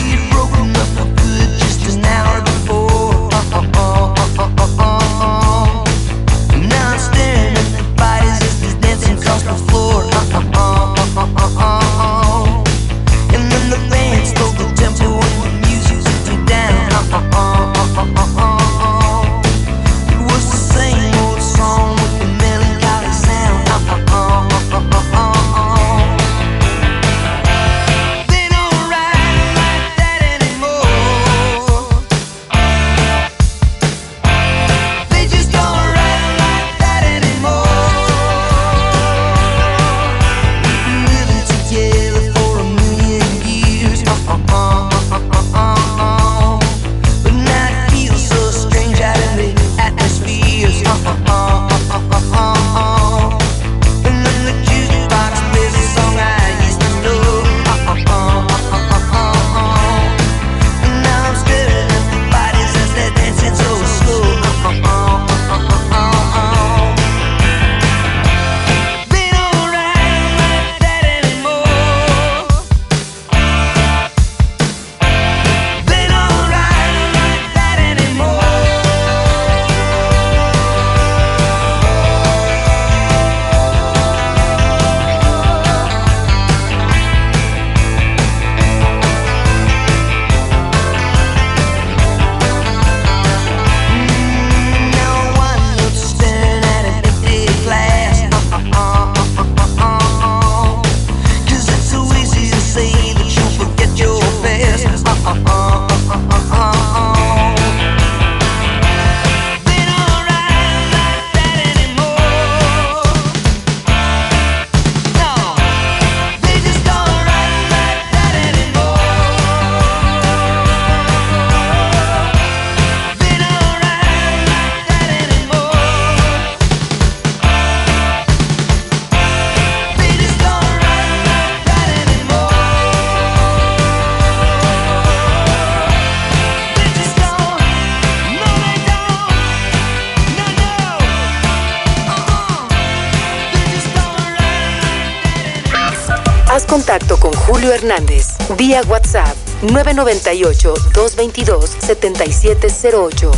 WhatsApp 998-222-7708.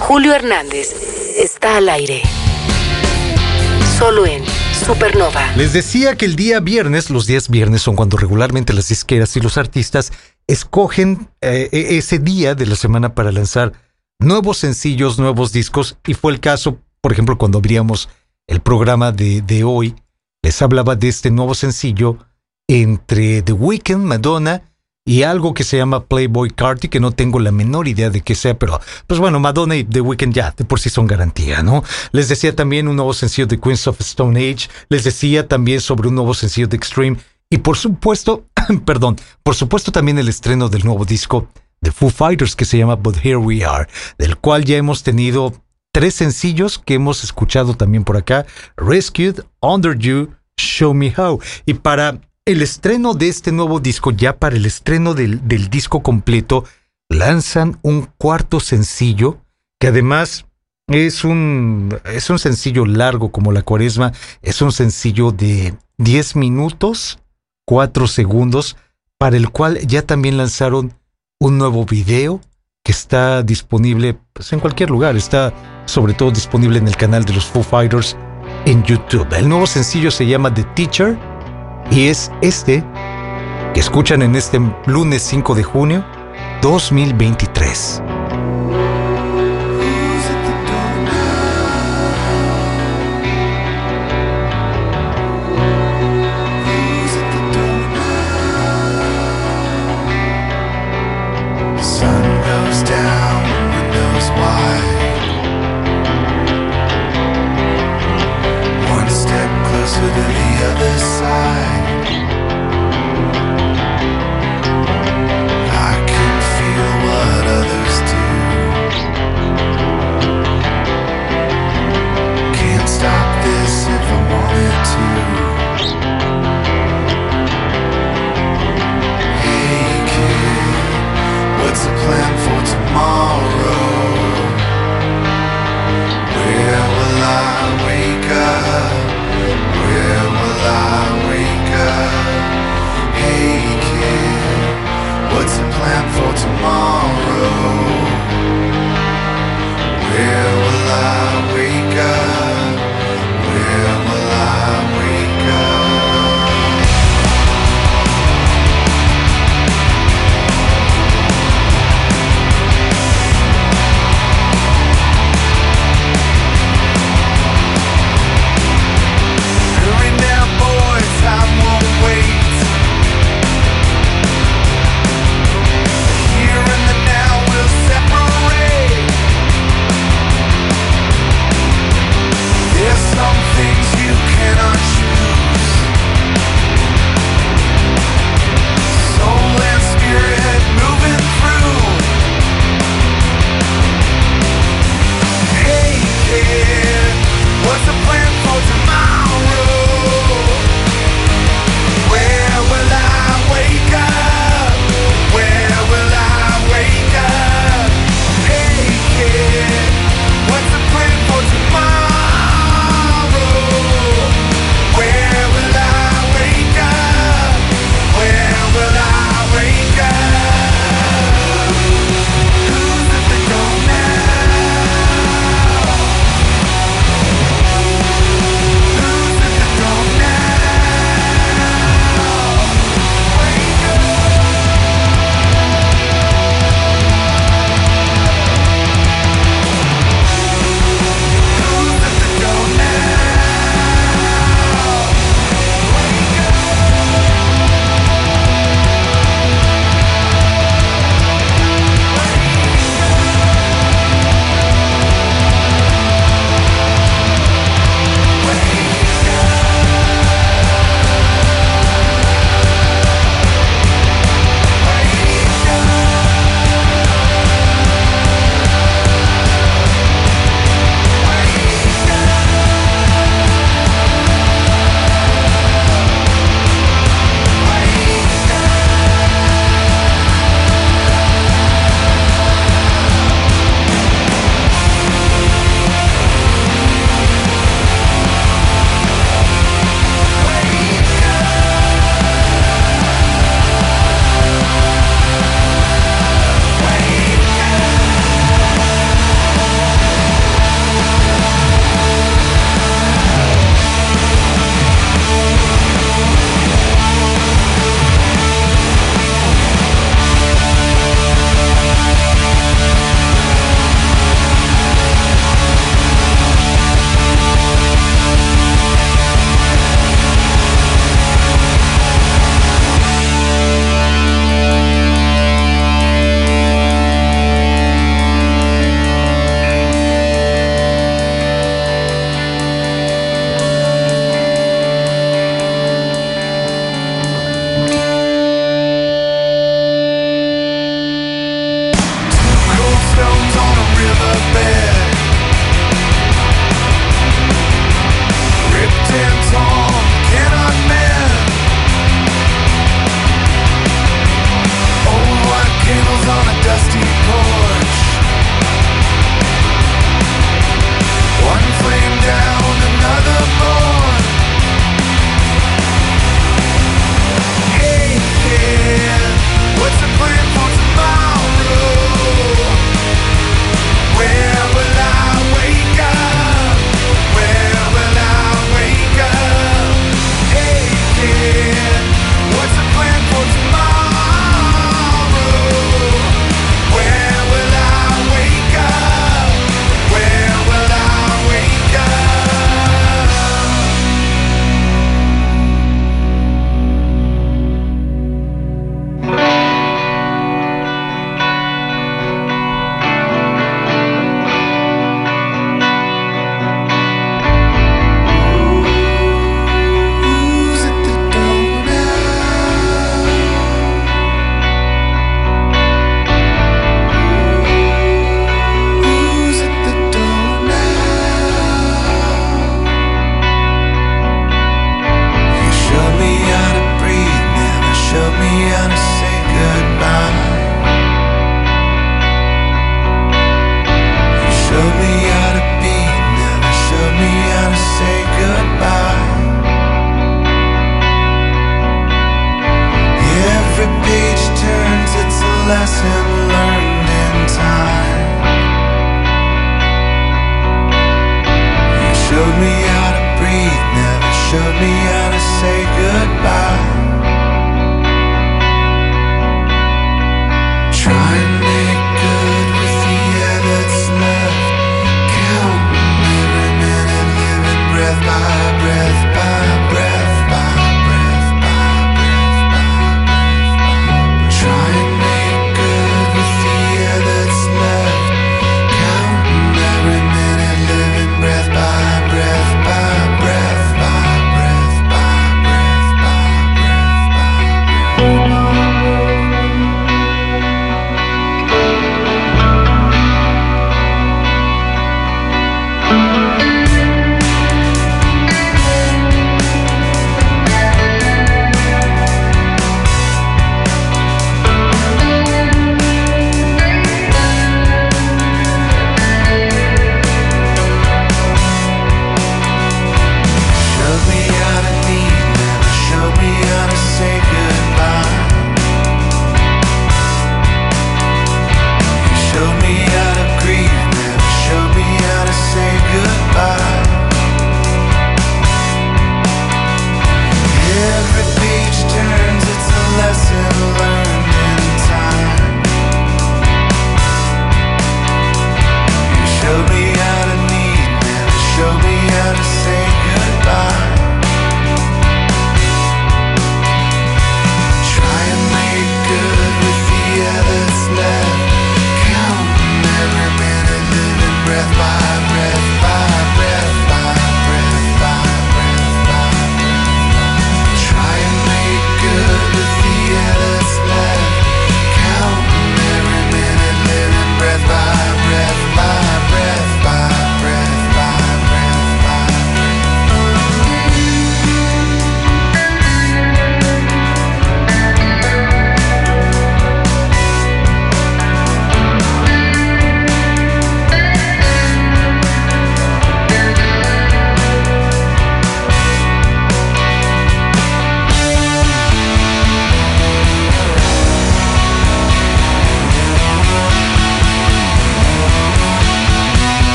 Julio Hernández está al aire. Solo en Supernova. Les decía que el día viernes, los días viernes son cuando regularmente las disqueras y los artistas escogen eh, e- ese día de la semana para lanzar nuevos sencillos, nuevos discos, y fue el caso, por ejemplo, cuando abríamos el programa de hoy, les hablaba de este nuevo sencillo entre The Weeknd, Madonna y algo que se llama Playboy Carti, que no tengo la menor idea de qué sea, pero pues bueno, Madonna y The Weeknd ya de por sí son garantía, ¿no? Les decía también un nuevo sencillo de Queens of Stone Age, les decía también sobre un nuevo sencillo de Extreme y por supuesto, perdón, por supuesto también el estreno del nuevo disco de Foo Fighters que se llama But Here We Are, del cual ya hemos tenido tres sencillos que hemos escuchado también por acá, Rescued, Under You, Show Me How. Y para el estreno de este nuevo disco, ya para el estreno del, del disco completo, lanzan un cuarto sencillo que además es un, es un sencillo largo como la cuaresma, es un sencillo de 10 minutos, 4 segundos, para el cual ya también lanzaron un nuevo video que está disponible pues, en cualquier lugar, está sobre todo disponible en el canal de los Foo Fighters en YouTube. El nuevo sencillo se llama The Teacher y es este que escuchan en este lunes 5 de junio 2023.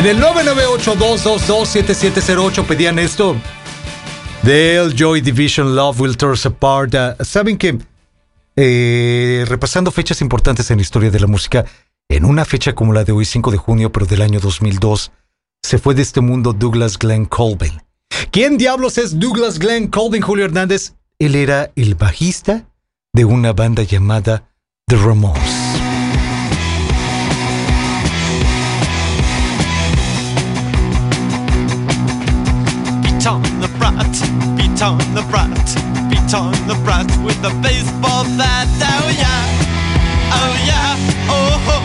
En el 998-222-7708 pedían esto. Del Joy Division Love Will Tear Us Apart. Ah, Saben que, eh, repasando fechas importantes en la historia de la música, en una fecha como la de hoy, 5 de junio, pero del año 2002, se fue de este mundo Douglas Glenn Colvin. ¿Quién diablos es Douglas Glenn Colvin, Julio Hernández? Él era el bajista de una banda llamada The Ramones. Beat on the brat, beat on the brat with a baseball bat. Oh yeah, oh yeah, oh ho.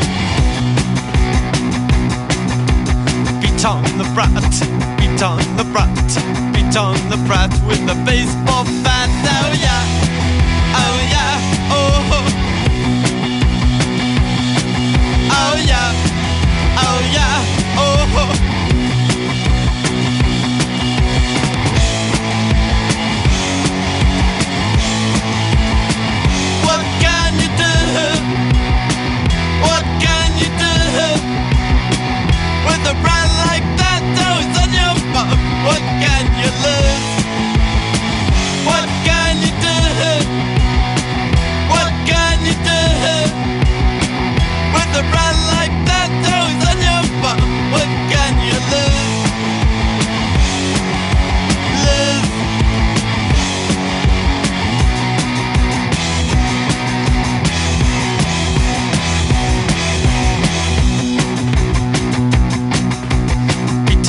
Beat on the brat, beat on the brat, beat on the brat with a baseball bat. Oh yeah, oh yeah, oh ho. Oh yeah, oh yeah, oh ho. A brand like that? Those on your bum. What can you lose? What can you do? What can you do with a brand like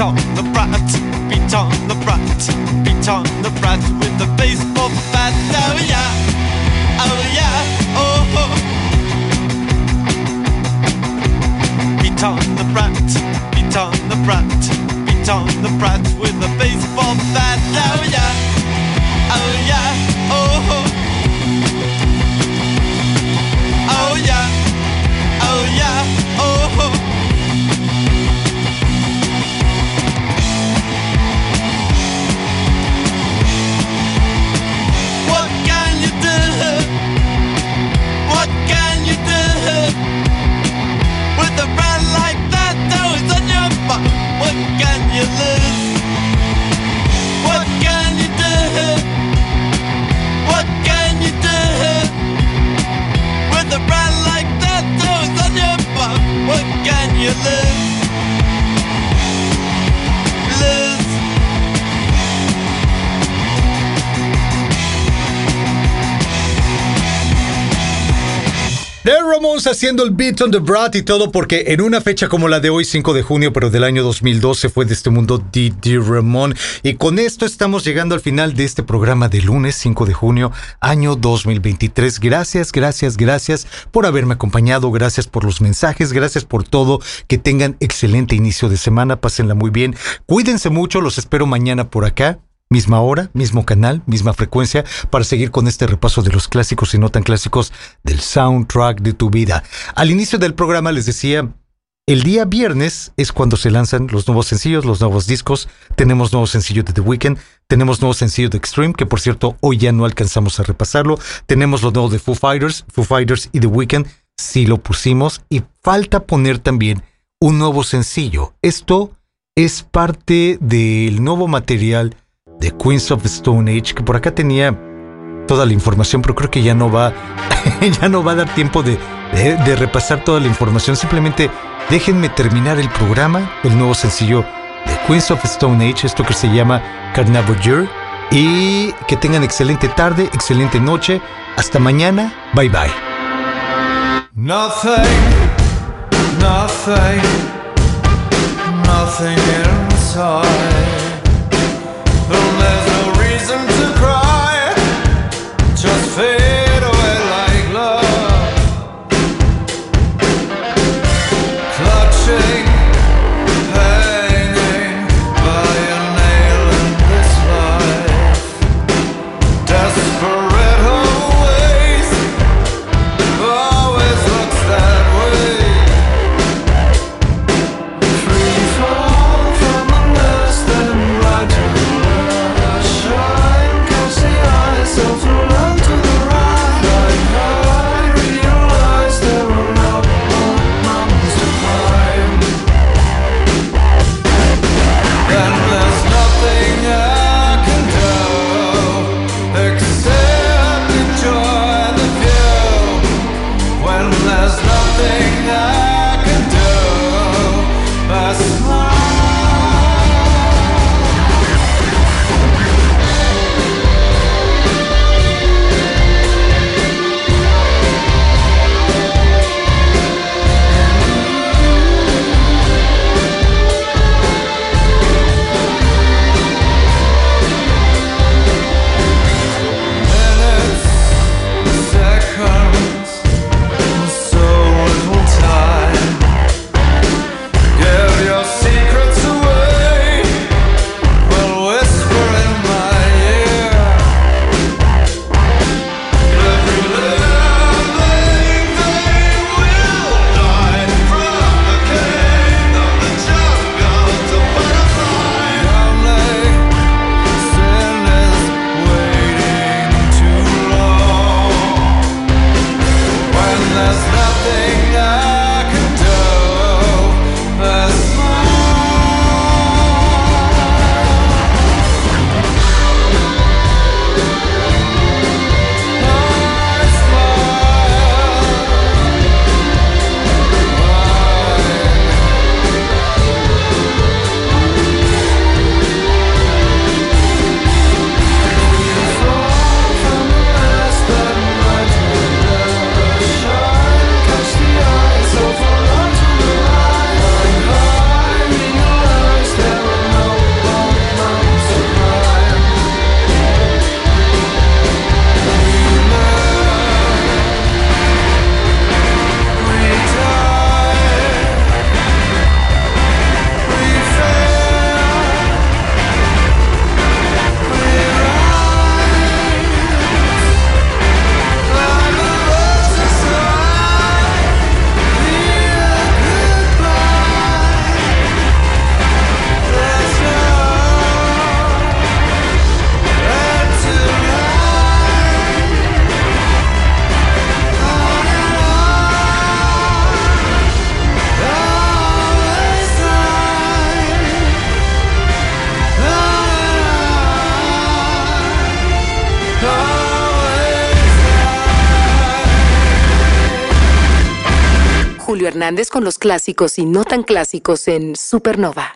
on the brat, beat on the brat, beat on the brat with the baseball bat. Oh yeah, oh yeah, oh ho. Beat on the brat, beat on the brat, beat on the brat with the baseball bat. Oh yeah, oh yeah, oh ho. Oh can you do with a brand like that? On your. What can you lose? What can you do? What can you do with a like that? On your. What can you lose? Lose. The Ramones haciendo el beat on the brat y todo porque en una fecha como la de hoy, 5 de junio, pero del año 2012, fue de este mundo Didi Ramón. Y con esto estamos llegando al final de este programa de lunes, 5 de junio, año 2023. Gracias, gracias, gracias por haberme acompañado. Gracias por los mensajes. Gracias por todo. Que tengan excelente inicio de semana. Pásenla muy bien. Cuídense mucho. Los espero mañana por acá. Misma hora, mismo canal, misma frecuencia, para seguir con este repaso de los clásicos y no tan clásicos del soundtrack de tu vida. Al inicio del programa les decía, el día viernes es cuando se lanzan los nuevos sencillos, los nuevos discos. Tenemos nuevo sencillo de The Weeknd, tenemos nuevo sencillo de Extreme, que por cierto hoy ya no alcanzamos a repasarlo. Tenemos lo nuevo de Foo Fighters, Foo Fighters y The Weeknd, sí lo pusimos. Y falta poner también un nuevo sencillo. Esto es parte del nuevo material de Queens of Stone Age, que por acá tenía toda la información, pero creo que ya no va, ya no va a dar tiempo de, de- repasar toda la información. Simplemente déjenme terminar el programa, el nuevo sencillo de Queens of Stone Age, esto que se llama Carnival Year, y que tengan excelente tarde, excelente noche. Hasta mañana. Bye bye. Nothing, nothing, nothing inside. Con los clásicos y no tan clásicos en Supernova.